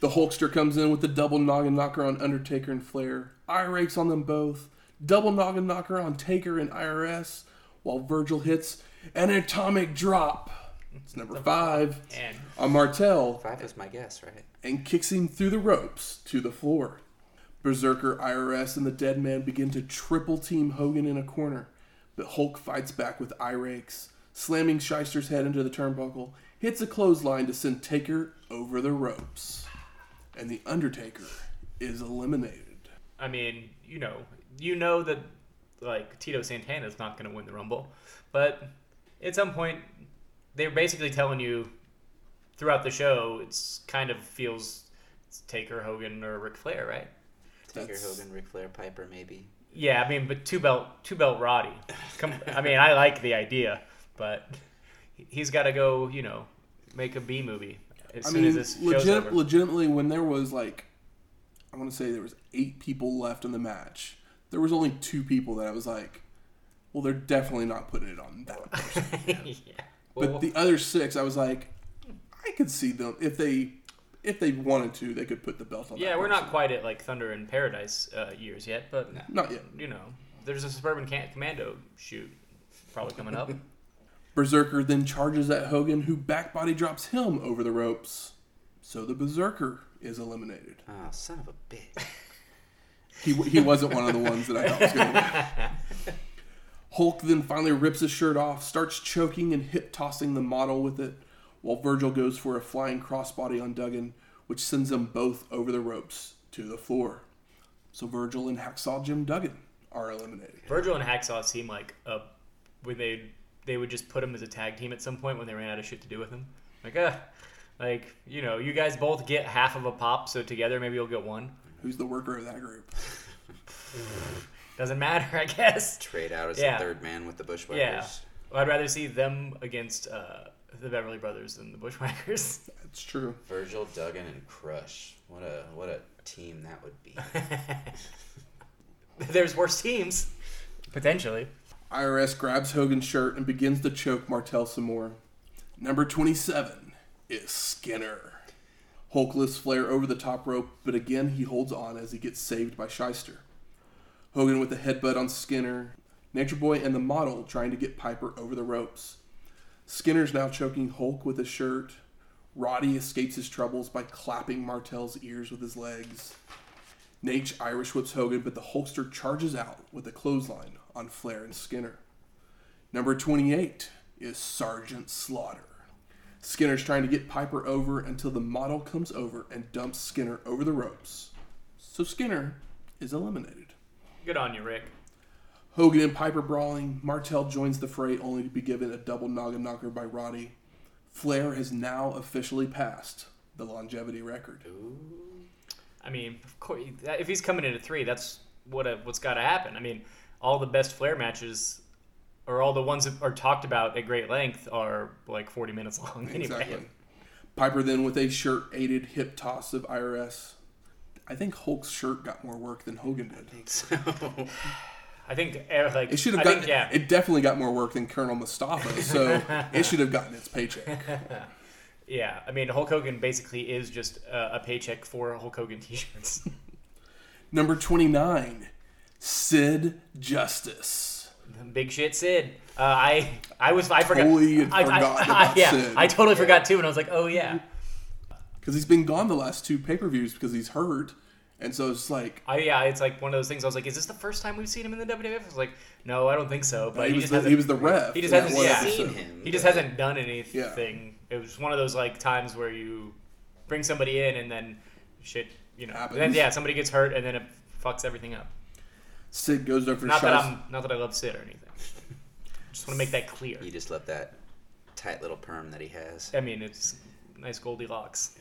The Hulkster comes in with the double noggin knocker on Undertaker and Flair. Eye rakes on them both. Double noggin knocker on Taker and IRS, while Virgil hits an atomic drop. It's number five And on Martel Five was my guess, right? and kicks him through the ropes to the floor. Berserker, IRS, and the Dead Man begin to triple team Hogan in a corner, but Hulk fights back with eye rakes, slamming Schyster's head into the turnbuckle, hits a clothesline to send Taker over the ropes. And the Undertaker is eliminated. I mean, you know, you know that like Tito Santana is not going to win the Rumble, but at some point they're basically telling you throughout the show it's kind of feels it's Taker, Hogan, or Ric Flair, right? Taker, That's- Hogan, Ric Flair, Piper, maybe. Yeah, I mean, but two belt, two belt Roddy. Come, I mean, I like the idea, but he's got to go, you know, make a B movie as I soon mean, as this show's over. legitimately, when there was like, I want to say there was eight people left in the match, there was only two people that I was like, well, they're definitely not putting it on that person. yeah. But Well, the other six, I was like, I could see them if they if they wanted to, they could put the belt on. yeah, that we're not quite at like Thunder in Paradise uh, years yet, but Not yet. you know, there's a Suburban Can- Commando shoot probably coming up. Berserker then charges at Hogan, who back body drops him over the ropes. So the Berserker is eliminated. Oh, son of a bitch. He, he wasn't one of the ones that I thought was going to win. Hulk then finally rips his shirt off, starts choking and hip tossing the model with it, while Virgil goes for a flying crossbody on Duggan, which sends them both over the ropes to the floor. So Virgil and Hacksaw Jim Duggan are eliminated. Virgil and Hacksaw seem like a when they they would just put him as a tag team at some point when they ran out of shit to do with him. Like, uh, like you know, you guys both get half of a pop, so together maybe you'll get one. Who's the worker of that group? Doesn't matter, I guess. Trade out as Yeah. the third man with the Bushwhackers. Yeah. Well, I'd rather see them against uh, the Beverly Brothers than the Bushwhackers. That's true. Virgil, Duggan, and Crush. What a what a team that would be. There's worse teams, potentially. IRS grabs Hogan's shirt and begins to choke Martel some more. Number 27 is Skinner. Hulk lifts Flair over the top rope, but again he holds on as he gets saved by Schyster. Hogan with a headbutt on Skinner. Nature Boy and the model trying to get Piper over the ropes. Skinner's now choking Hulk with his shirt. Roddy escapes his troubles by clapping Martel's ears with his legs. Nate Irish whips Hogan, but the Hulkster charges out with a clothesline on Flair and Skinner. Number 28 is Sergeant Slaughter. Skinner's trying to get Piper over until the model comes over and dumps Skinner over the ropes. So Skinner is eliminated. Good on you, Rick. Hogan and Piper brawling. Martel joins the fray only to be given a double noggin knocker by Roddy. Flair has now officially passed the longevity record. I mean, of course, if he's coming in at three, that's what a, what's got to happen. I mean, all the best Flair matches, or all the ones that are talked about at great length, are like 40 minutes long anyway. Exactly. Piper then with a shirt aided hip toss of IRS. I think Hulk's shirt got more work than Hogan did. think so. I think eh, like It should have gotten. think, yeah. It definitely got more work than Colonel Mustafa, so it should have gotten its paycheck. Yeah, I mean Hulk Hogan basically is just a, a paycheck for Hulk Hogan t-shirts. Number 29, Sid Justice. Big shit, Sid. Uh, I I was I forgot. Totally I, I- forgotten I- about yeah, Sid. I totally forgot too, and I was like, oh yeah. Because he's been gone the last two pay per views because he's hurt. And so it's like, I, yeah, it's like one of those things. I was like, "Is this the first time we've seen him in the WWF?" I was like, "No, I don't think so." But he, he, was just the, he was the ref. he just hasn't- one yeah. episode. Seen him, he just but- hasn't done anything. It was one of those like times where you bring somebody in and then shit, you know, Happens. then yeah, somebody gets hurt and then it fucks everything up. Sid goes over for Not that I'm not that I love Sid or anything. Just want to make that clear. You just love that tight little perm that he has. I mean, it's nice Goldilocks.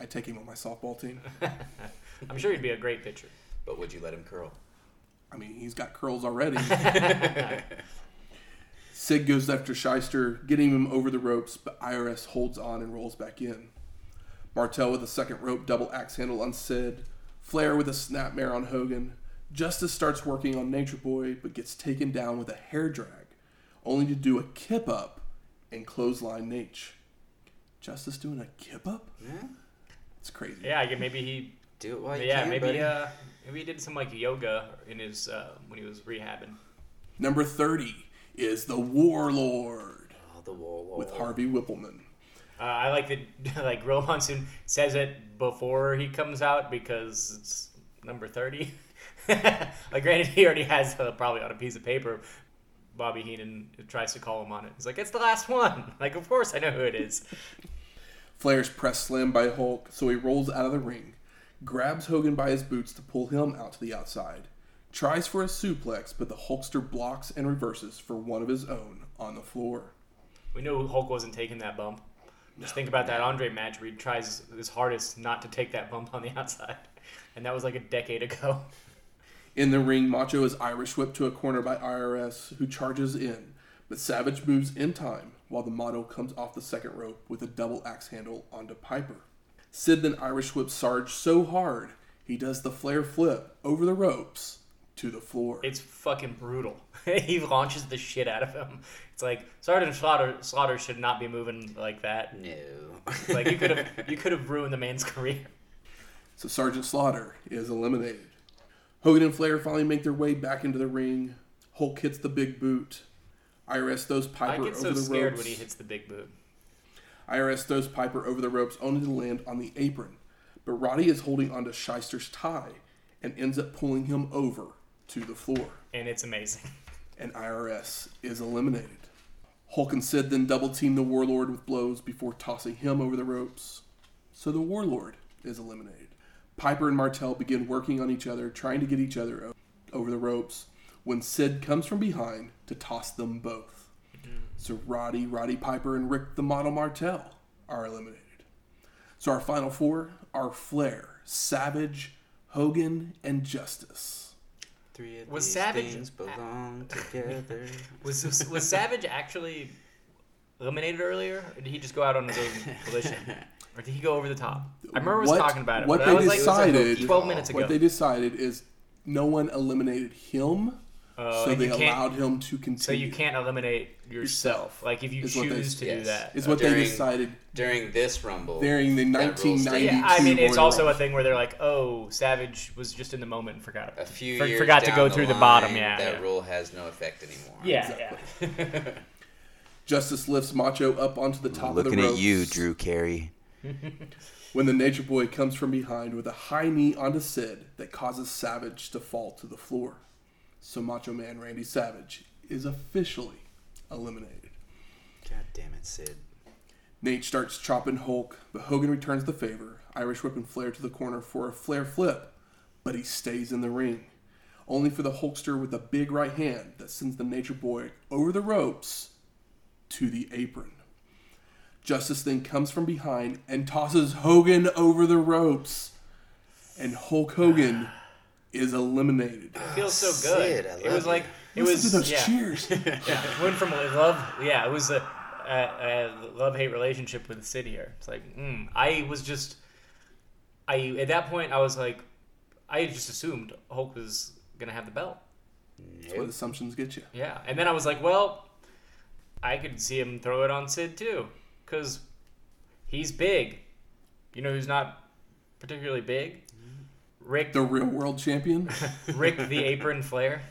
I take him on my softball team. I'm sure he'd be a great pitcher. But would you let him curl? I mean, he's got curls already. Sid goes after Schyster, getting him over the ropes, but IRS holds on and rolls back in. Martel with a second rope double axe handle on Sid. Flair with a snapmare on Hogan. Justice starts working on Nature Boy, but gets taken down with a hair drag, only to do a kip up and clothesline Nate. Justice doing a kip up? Yeah. It's crazy. Yeah, I guess maybe he. Do it while you yeah, can, maybe buddy. uh, maybe he did some like yoga in his uh, when he was rehabbing. Number 30 is the Warlord Oh, the wall, wall. with Harvey Wippleman. Uh, I like that, like Real Monsoon says it before he comes out because it's number thirty. like, granted, he already has uh, probably on a piece of paper. Bobby Heenan tries to call him on it. He's like, "It's the last one." Like, of course I know who it is. Flair's press slam by Hulk, so he rolls out of the ring, grabs Hogan by his boots to pull him out to the outside, tries for a suplex, but the Hulkster blocks and reverses for one of his own on the floor. We knew Hulk wasn't taking that bump. Just think about that Andre match where he tries his hardest not to take that bump on the outside, and that was like a decade ago. In the ring, Macho is Irish whipped to a corner by IRS, who charges in, but Savage moves in time while the model comes off the second rope with a double axe handle onto Piper. Sid then Irish whips Sarge so hard he does the Flair flip over the ropes to the floor. It's fucking brutal. he launches the shit out of him. It's like Sergeant Slaughter Slaughter should not be moving like that. No. Like you could have you could have ruined the man's career. So Sergeant Slaughter is eliminated. Hogan and Flair finally make their way back into the ring. Hulk hits the big boot. IRS throws Piper I get over so the scared ropes. when he hits the big boot. IRS throws Piper over the ropes only to land on the apron. But Roddy is holding onto Schyster's tie and ends up pulling him over to the floor. And it's amazing. And IRS is eliminated. Hulk and Sid then double team the Warlord with blows before tossing him over the ropes. So the Warlord is eliminated. Piper and Martel begin working on each other, trying to get each other over the ropes, when Sid comes from behind to toss them both. Mm-hmm. So Roddy, Roddy Piper, and Rick the Model Martel are eliminated. So our final four are Flair, Savage, Hogan, and Justice. Three of Was these Savage- things belong together. Was was, was Savage actually eliminated earlier, or did he just go out on his own volition, or did he go over the top? I remember us What- talking about it. what but they that was like decided- twelve minutes ago. What they decided is no one eliminated him, Uh, so they you can't- allowed him to continue. So you can't eliminate yourself. Like if you Is what they- choose to do yes. that. Is what they decided During this rumble, during the that rule 1990. Yeah, I mean, it's Royal also a thing where they're like, "Oh, Savage was just in the moment and forgot." a few for- years forgot to down go the through the line, bottom, yeah, that yeah. rule has no effect anymore. Yeah, Justice lifts Macho up onto the top of the ropes. Looking at you, Drew Carey. When the Nature Boy comes from behind with a high knee onto Sid that causes Savage to fall to the floor. So Macho Man Randy Savage is officially eliminated. God damn it, Sid. Nate starts chopping Hulk, but Hogan returns the favor, Irish whipping Flair to the corner for a Flair flip, but he stays in the ring. Only for the Hulkster with a big right hand that sends the Nature Boy over the ropes to the apron. Justice then comes from behind and tosses Hogan over the ropes, and Hulk Hogan is eliminated. It feels so good. Sid, I it was you. like it Listen was to those yeah. cheers. yeah, went from love. Yeah, it was a, a, a love hate relationship with Sid here. It's like mm, I was just, I at that point I was like, I just assumed Hulk was gonna have the belt. That's what assumptions get you. Yeah, and then I was like, well, I could see him throw it on Sid too, because He's big. You know who's not particularly big? Ric The real world champion. Ric the Apron Flair.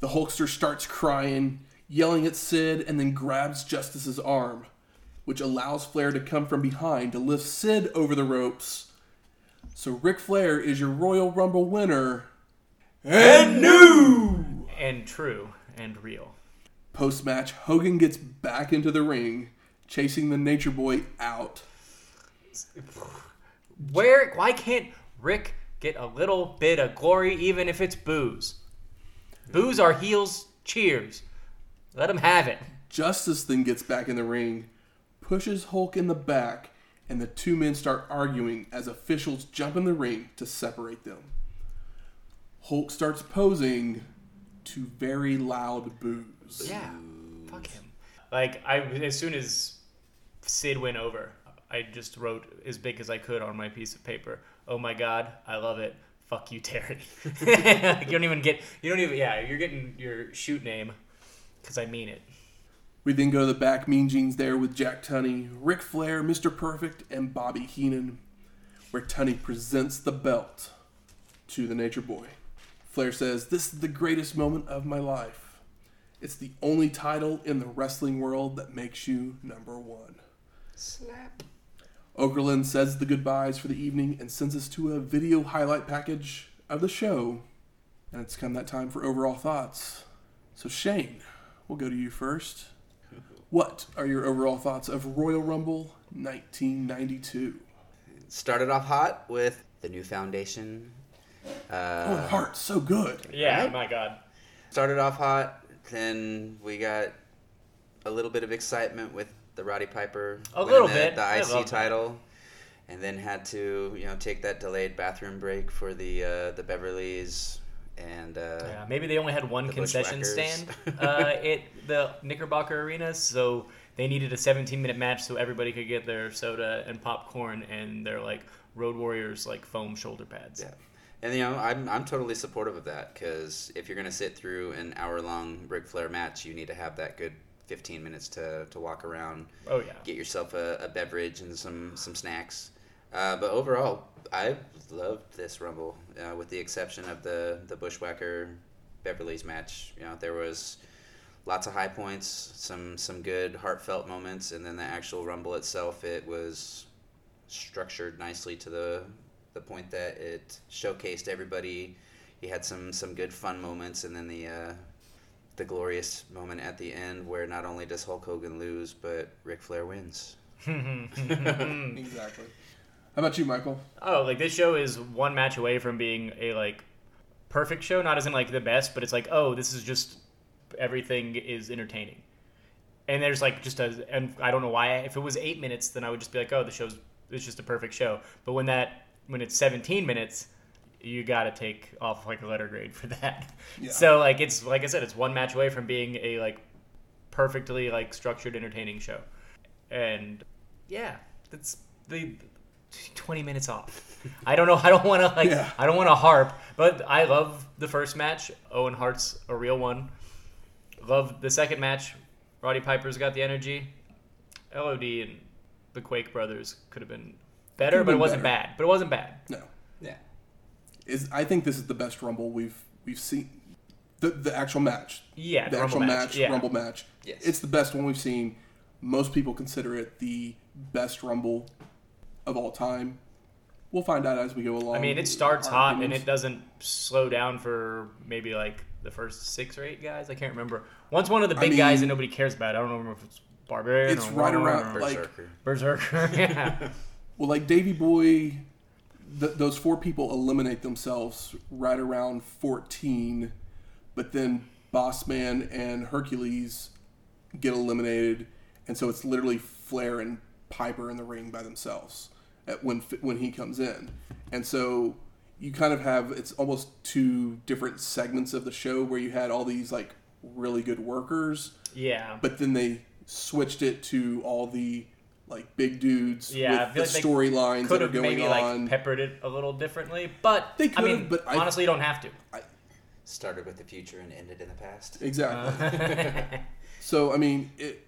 The Hulkster starts crying, yelling at Sid, and then grabs Justice's arm, which allows Flair to come from behind to lift Sid over the ropes. So Ric Flair is your Royal Rumble winner. And new! And true and real. Post match, Hogan gets back into the ring, chasing the Nature Boy out. Where why can't Ric get a little bit of glory even if it's boos? Boos are heels cheers. Let them have it. Justice then gets back in the ring, pushes Hulk in the back, and the two men start arguing as officials jump in the ring to separate them. Hulk starts posing to very loud boos. Yeah. Fuck him. Like I as soon as Sid went over, I just wrote as big as I could on my piece of paper. Oh my god, I love it. Fuck you, Terry. Like, you don't even get. You don't even. Yeah, you're getting your shoot name because I mean it. We then go to the back, Mean Gene's there with Jack Tunney, Ric Flair, Mr. Perfect, and Bobby Heenan, where Tunney presents the belt to the Nature Boy. Flair says, This is the greatest moment of my life. It's the only title in the wrestling world that makes you number one. Slap. Okerlund says the goodbyes for the evening and sends us to a video highlight package of the show. And it's come that time for overall thoughts. So, Shane, we'll go to you first. What are your overall thoughts of Royal Rumble 1992? Started off hot with the new foundation. Oh, Uh, Heart, so good. Yeah, Right? my god. started off hot, then we got a little bit of excitement with the Roddy Piper A little the, bit. the IC title, and then had to you know take that delayed bathroom break for the uh, the Beverlys and uh, Yeah, maybe they only had one concession stand uh, at the Knickerbocker Arena, so they needed a 17-minute match so everybody could get their soda and popcorn and their like Road Warriors like foam shoulder pads. Yeah. And you know, I'm I'm totally supportive of that because if you're gonna sit through an hour long Ric Flair match, you need to have that good 15 minutes to, to walk around, Oh yeah. get yourself a, a beverage and some some snacks. Uh, but overall, I loved this Rumble, uh, with the exception of the the Bushwhacker Beverly's match. You know, there was lots of high points, some some good heartfelt moments, and then the actual Rumble itself, it was structured nicely to the the point that it showcased everybody. You had some some good fun moments, and then the uh, the glorious moment at the end where not only does Hulk Hogan lose, but Ric Flair wins. Exactly. How about you, Michael? Oh, like this show is one match away from being a like perfect show, not as in like the best, but it's like, oh, this is just everything is entertaining. And there's like just a, and I don't know why. If it was eight minutes, then I would just be like, oh, the show's it's just a perfect show. But when that when it's 17 minutes, you got to take off like a letter grade for that. Yeah. So like it's like I said, it's one match away from being a like perfectly like structured, entertaining show. And yeah, that's the 20 minutes off. I don't know. I don't want to like. Yeah. I don't want to harp, but I love the first match. Owen Hart's a real one. Love the second match. Roddy Piper's got the energy. LOD and the Quake brothers could have been better, but it wasn't better. bad. But it wasn't bad. No. Yeah. Is I think this is the best Rumble we've we've seen. The the actual match. Yeah, the the actual Rumble match, match, yeah. Rumble match. Yes. It's the best one we've seen. Most people consider it the best Rumble of all time. We'll find out as we go along. I mean, it starts hot and it doesn't slow down for maybe like the first six or eight guys. I can't remember. Once one of the I big guys that nobody cares about. I don't remember if it's Barbarian. It's or right around, or like- Berserker. Berserker. yeah. Well, like Davey Boy, th- those four people eliminate themselves right around 14, but then Bossman and Hercules get eliminated, and so it's literally Flair and Piper in the ring by themselves at when when he comes in, and so you kind of have it's almost two different segments of the show where you had all these like really good workers, yeah. but then they switched it to all the like big dudes Yeah, with the like storylines that are going maybe on. like peppered it a little differently, but They I could've, mean, but I- honestly, you don't have to. I, Started with the future and ended in the past. exactly. Uh, so I mean, it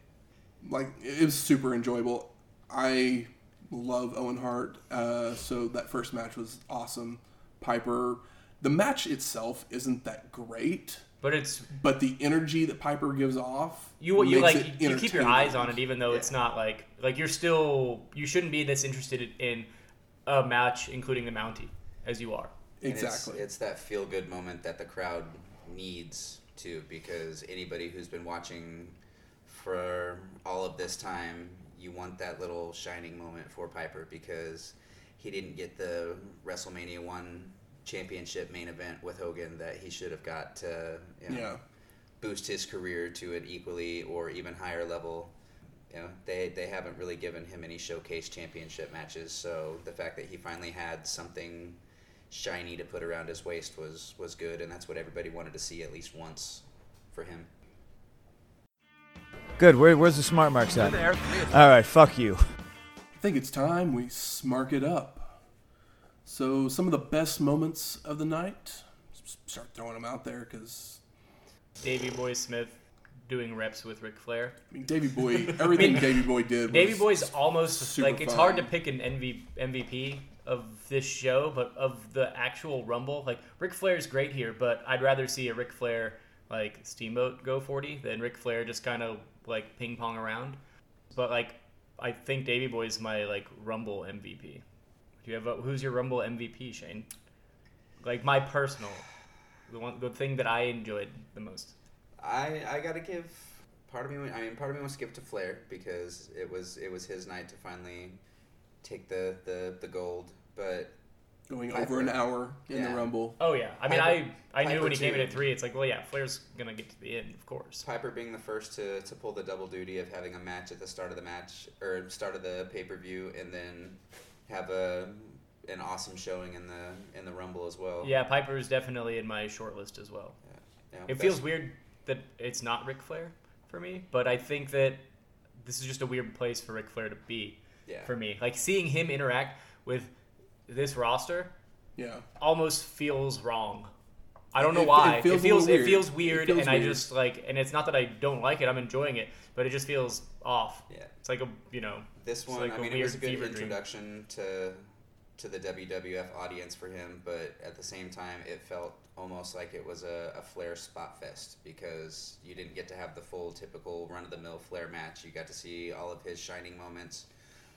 like it was super enjoyable. I love Owen Hart, uh, so that first match was awesome. Piper, the match itself isn't that great, But it's but the energy that Piper gives off, you you makes like it you keep your eyes on it, even though it's not like like you're still you shouldn't be this interested in a match, including the Mountie, as you are. And it's- Exactly. It's, that feel good moment that the crowd needs too, because anybody who's been watching for all of this time, you want that little shining moment for Piper because he didn't get the WrestleMania one championship main event with Hogan that he should have got to you know, yeah. boost his career to an equally or even higher level. You know, they they haven't really given him any showcase championship matches, so the fact that he finally had something shiny to put around his waist was was good, and that's what everybody wanted to see at least once for him. Good. Where, where's the smart marks at? All right. Fuck you. I think it's time we smark it up. So, some of the best moments of the night, start throwing them out there because, Davey Boy Smith doing reps with Ric Flair. I mean, Davey Boy, everything Davey Boy did was. Davey Boy's almost like it's hard to pick an MV, MVP of this show, but of the actual Rumble, like Ric Flair's great here, but I'd rather see a Ric Flair like Steamboat go 40 than Ric Flair just kind of like ping pong around. But like I think Davey Boy's my like Rumble MVP. Do you have a, who's your Rumble MVP, Shane? Like my personal, the one, the thing that I enjoyed the most. I I gotta give part of me. I mean, part of me wants to give it to Flair because it was it was his night to finally take the the, the gold, but going Piper. over an hour in Yeah. the Rumble. Oh yeah, I mean Piper- I I knew Piper when he came in at three, it's like well yeah, Flair's gonna get to the end, of course. Piper being the first to, to pull the double duty of having a match at the start of the match or start of the pay per view, and then have a an awesome showing in the in the Rumble as well. Yeah, Piper is definitely in my short list as well. Yeah, It feels weird that it's not Ric Flair for me, but I think that this is just a weird place for Ric Flair to be Yeah. for me. Like seeing him interact with this roster Yeah. almost feels wrong. I don't know It- it why. It feels feels it little weird. feels It weird, feels and I just like, and it's not that I don't like it. I'm enjoying it, but it just feels off. Yeah. It's like a you know. This one, like I mean, it was a good fever dream. introduction to to the WWF audience for him, but at the same time, it felt almost like it was a, a Flair spot fest because you didn't get to have the full typical run of the mill Flair match. You got to see all of his shining moments,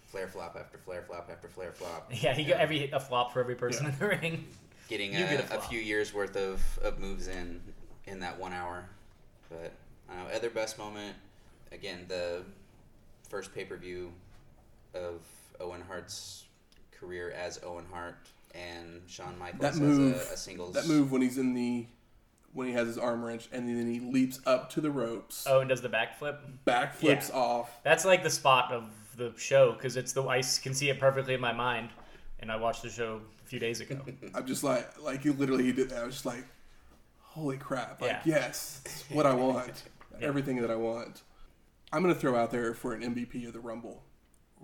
Flair flop after Flair flop after Flair flop. Yeah, he got every a flop for every person in the ring. getting a, get a a, few years worth of, of moves in in that one hour. But uh, other best moment, again, the first pay per view of Owen Hart's career as Owen Hart and Shawn Michaels That move, as a, a singles. that move when he's in the, when he has his arm wrench and then he leaps up to the ropes, Oh, and does the backflip? backflips Yeah. off. That's like the spot of the show because it's the I can see it perfectly in my mind, and I watched the show a few days ago. I'm just like, like he literally he did that. I was just like, holy crap! Like, Yeah. yes, it's what I want, everything that I want. I'm gonna throw out there for an MVP of the Rumble,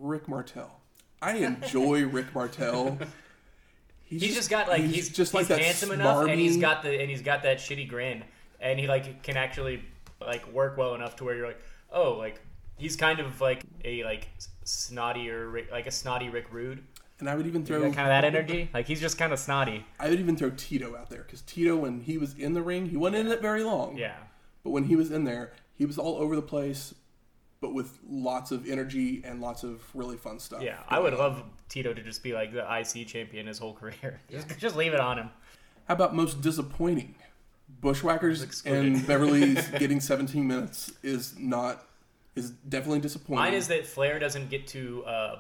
Rick Martel. I enjoy Rick Martel. He's just got like he's, just like he's that handsome enough, and he's got the and he's got that shitty grin, and he like can actually like work well enough to where you're like, oh, like he's kind of like a like snottier Rick, like a snotty Rick Rude, And I would even throw, kind of that energy. Like he's just kind of snotty. I would even throw Tito out there because Tito, when he was in the ring, he wasn't in it very long. Yeah, But when he was in there, he was all over the place, but with lots of energy and lots of really fun stuff. yeah. I would love Tito to just be like the IC champion his whole career. Just, just leave it on him. How about most disappointing? Bushwhackers and Beverly's getting 17 minutes is not is definitely disappointing. Mine is that Flair doesn't get to uh,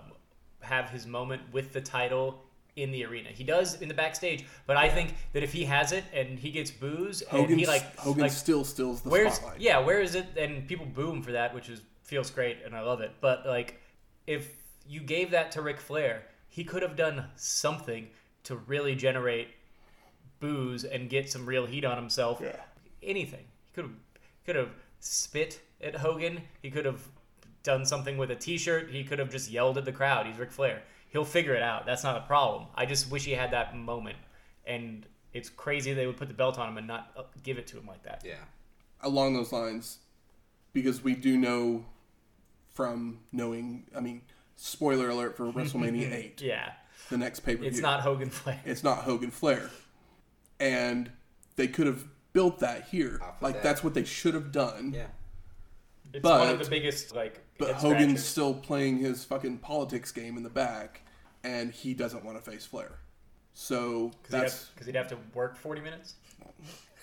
have his moment with the title in the arena. He does in the backstage, but I think that if he has it and he gets boos and Hogan. he like Hogan like still steals the where's spotlight. yeah where is it and people boo him for that which is feels great and I love it. But like if you gave that to Ric Flair, he could have done something to really generate boos and get some real heat on himself. Yeah. Anything. He could have could have spit at Hogan. He could have done something with a T-shirt. He could have just yelled at the crowd. He's Ric Flair. He'll figure it out. That's not a problem. I just wish he had that moment. And it's crazy they would put the belt on him and not uh, give it to him like that. Yeah. Along those lines, because we do know from knowing, I mean, Spoiler alert for WrestleMania 8, Yeah, the next pay per view. it's not Hogan Flair. It's not Hogan Flair. And they could have built that here. Off like that. that's what they should have done. Yeah. It's one of the biggest like. But Hogan's scratchers. still playing his fucking politics game in the back, and he doesn't want to face Flair. So because he'd, have- that's 'cause he'd have to work forty minutes.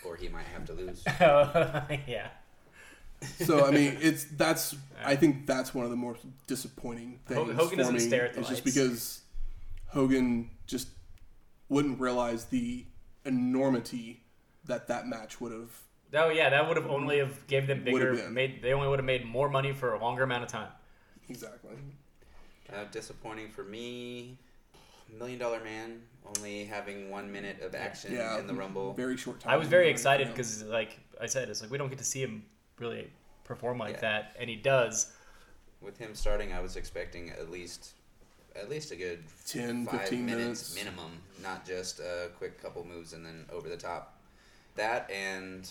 Or he might have to lose. Oh, yeah, so. I mean, it's that's. I think that's one of the more disappointing things Hogan- Hogan for doesn't me. stare at the is just because Hogan just wouldn't realize the enormity that that match would have. oh yeah, that would have only have gave them Would have bigger. been. Made they only would have made more money for a longer amount of time. Exactly. Uh, disappointing for me. Million Dollar Man only having one minute of action Yeah. in the Rumble. Very short time. I was very excited because, like I said, it's like we don't get to see him really perform like Yeah. that, and he does. With him starting, I was expecting at least at least a good 10, five 15 minutes, minutes. minimum, not just a quick couple moves and then over the top. That and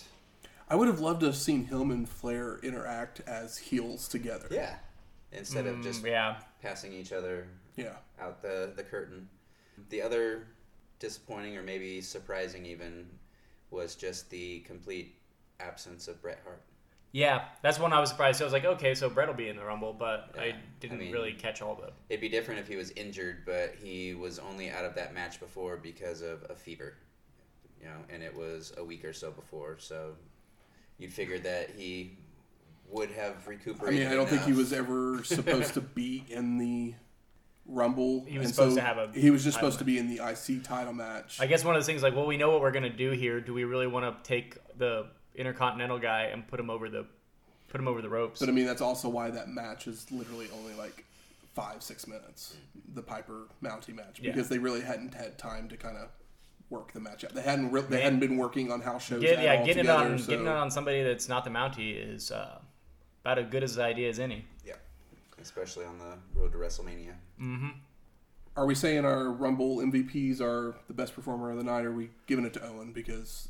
I would have loved to have seen him and Flair interact as heels together. yeah, instead of Mm, just yeah, passing each other Yeah. out the, the curtain. The other disappointing or maybe surprising even was just the complete absence of Bret Hart. Yeah, that's one I was surprised. So I was like, okay, so Bret will be in the Rumble, but Yeah, I I didn't mean- really catch all the. It'd be different if he was injured, but he was only out of that match before because of a fever. You know, and it was a week or so before, so you'd figure that he would have recuperated. I mean, I don't think he was ever supposed to be in the Rumble. He was and supposed so to have a He was just title supposed to be in the IC title match. I guess one of the things like, well, we know what we're gonna do here. Do we really want to take the Intercontinental guy and put him over the put him over the ropes? but I mean, that's also why that match is literally only like five, six minutes. The Piper Mountie match Yeah. because they really hadn't had time to kind of work the match out. They hadn't. Re- they Man. hadn't been working on house shows. Get, at yeah, all getting it on so- getting it on somebody that's not the Mountie is uh, about as good as an idea as any. Yeah, especially on the road to WrestleMania. Are we saying our Rumble MVPs are the best performer of the night? Or are we giving it to Owen because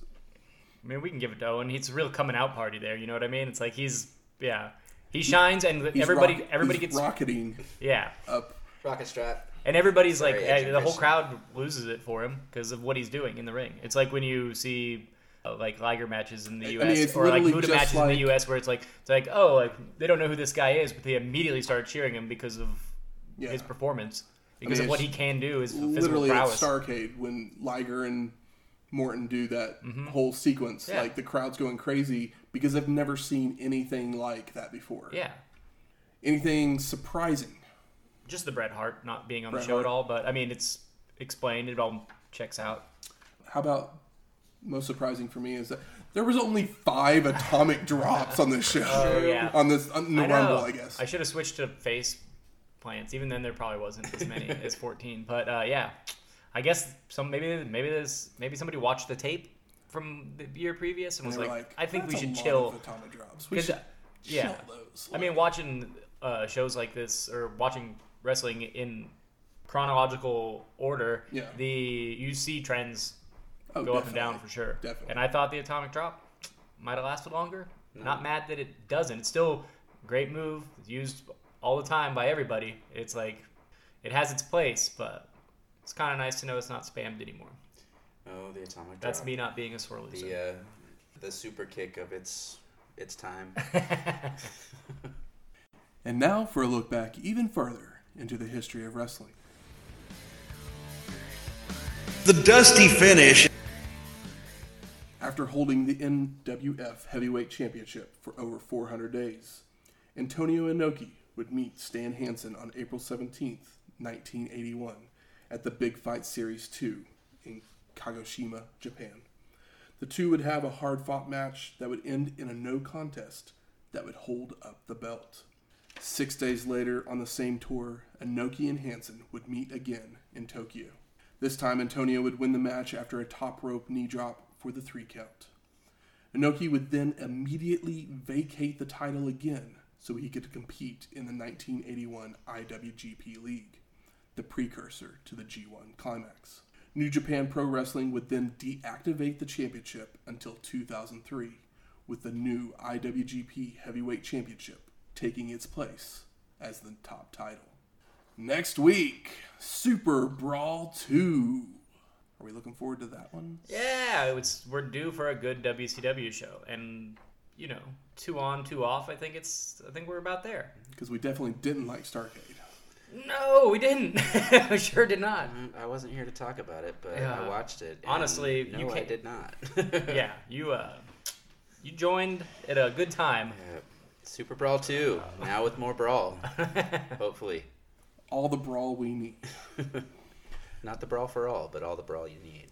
I mean, we can give it to Owen. He's a real coming out party there. You know what I mean? It's like he's yeah, he shines and he's everybody rock- everybody he's gets rocketing yeah, up? Rocket strap. and everybody's like Very eh, edgy the whole crowd loses it for him because of what he's doing in the ring. It's like when you see. uh, Like Liger matches in the I U.S. mean, or like literally Buddha just matches in the U.S. where it's like it's like oh like they don't know who this guy is, but they immediately start cheering him because of Yeah. his performance, because mean, of what he can do, his physical literally at prowess. Starcade when Liger and Morton do that Mm-hmm. whole sequence. Yeah. Like the crowd's going crazy because I've never seen anything like that before. Yeah, Anything surprising. just the Bret Hart not being on Bret the show Hart. at all, but I mean it's explained. It all checks out. How about most surprising for me is that there was only five atomic drops on this show. Oh, yeah. On this on the I. Rumble, I guess. I should have switched to face plants. Even then, there probably wasn't as many as 14. But uh, yeah, I guess some maybe maybe there's maybe somebody watched the tape from the year previous and And was like, like, I think we should chill. of atomic drops. We 'Cause, should yeah. chill those. I mean, watching uh, shows like this or watching wrestling in chronological order, Yeah. the you see trends Oh, go up and down for sure. Definitely. And I thought the atomic drop might have lasted longer. Not mad that it doesn't. It's still a great move. It's used all the time by everybody. It's like it has its place, but it's kind of nice to know it's not spammed anymore. Oh, the atomic. That's drop. me not being a sore loser. The uh, the super kick of its its time. And now for a look back even further into the history of wrestling. The dusty finish. After holding the NWF Heavyweight Championship for over 400 days, Antonio Inoki would meet Stan Hansen on April 17th, 1981, at the Big Fight Series 2 in Kagoshima, Japan. The two would have a hard fought match that would end in a no contest that would hold up the belt. Six days later, on the same tour, Inoki and Hansen would meet again in Tokyo. This time, Antonio would win the match after a top rope knee drop for the three count. Inoki would then immediately vacate the title again so he could compete in the 1981 IWGP League, the precursor to the G1 Climax. New Japan Pro Wrestling would then deactivate the championship until 2003, with the new IWGP Heavyweight Championship taking its place as the top title. Next week, Super Brawl 2. Are we looking forward to that one? Yeah, it's we're due for a good WCW show, and you know, two on, two off. I think it's. I think we're about there. Because we definitely didn't like Starcade. No, we didn't. we sure did not. I wasn't here to talk about it, but Yeah. I watched it. Honestly, no, you I can't- did not. Yeah, you uh, you joined at a good time. Yeah. Super Brawl 2, now with more brawl. Hopefully. All the brawl we need. Not the brawl for all, but all the brawl you need.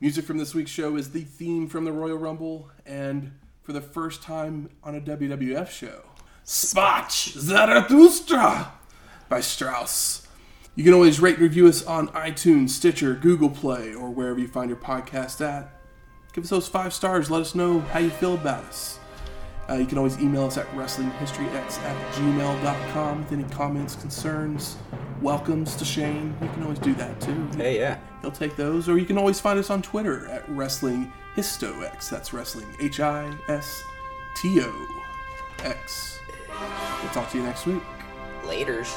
Music from this week's show is the theme from the Royal Rumble, and for the first time on a WWF show, Sprach Zarathustra by Strauss. You can always rate and review us on iTunes, Stitcher, Google Play, or wherever you find your podcast at. Give us those five stars. Let us know how you feel about us. Uh, you can always email us at wrestlinghistoryx at gmail.com with any comments, concerns, welcomes to Shane. You can always do that too. Hey, yeah. He'll take those, or you can always find us on Twitter at Wrestling Histox. That's Wrestling H I S T O X. We'll talk to you next week. Laters.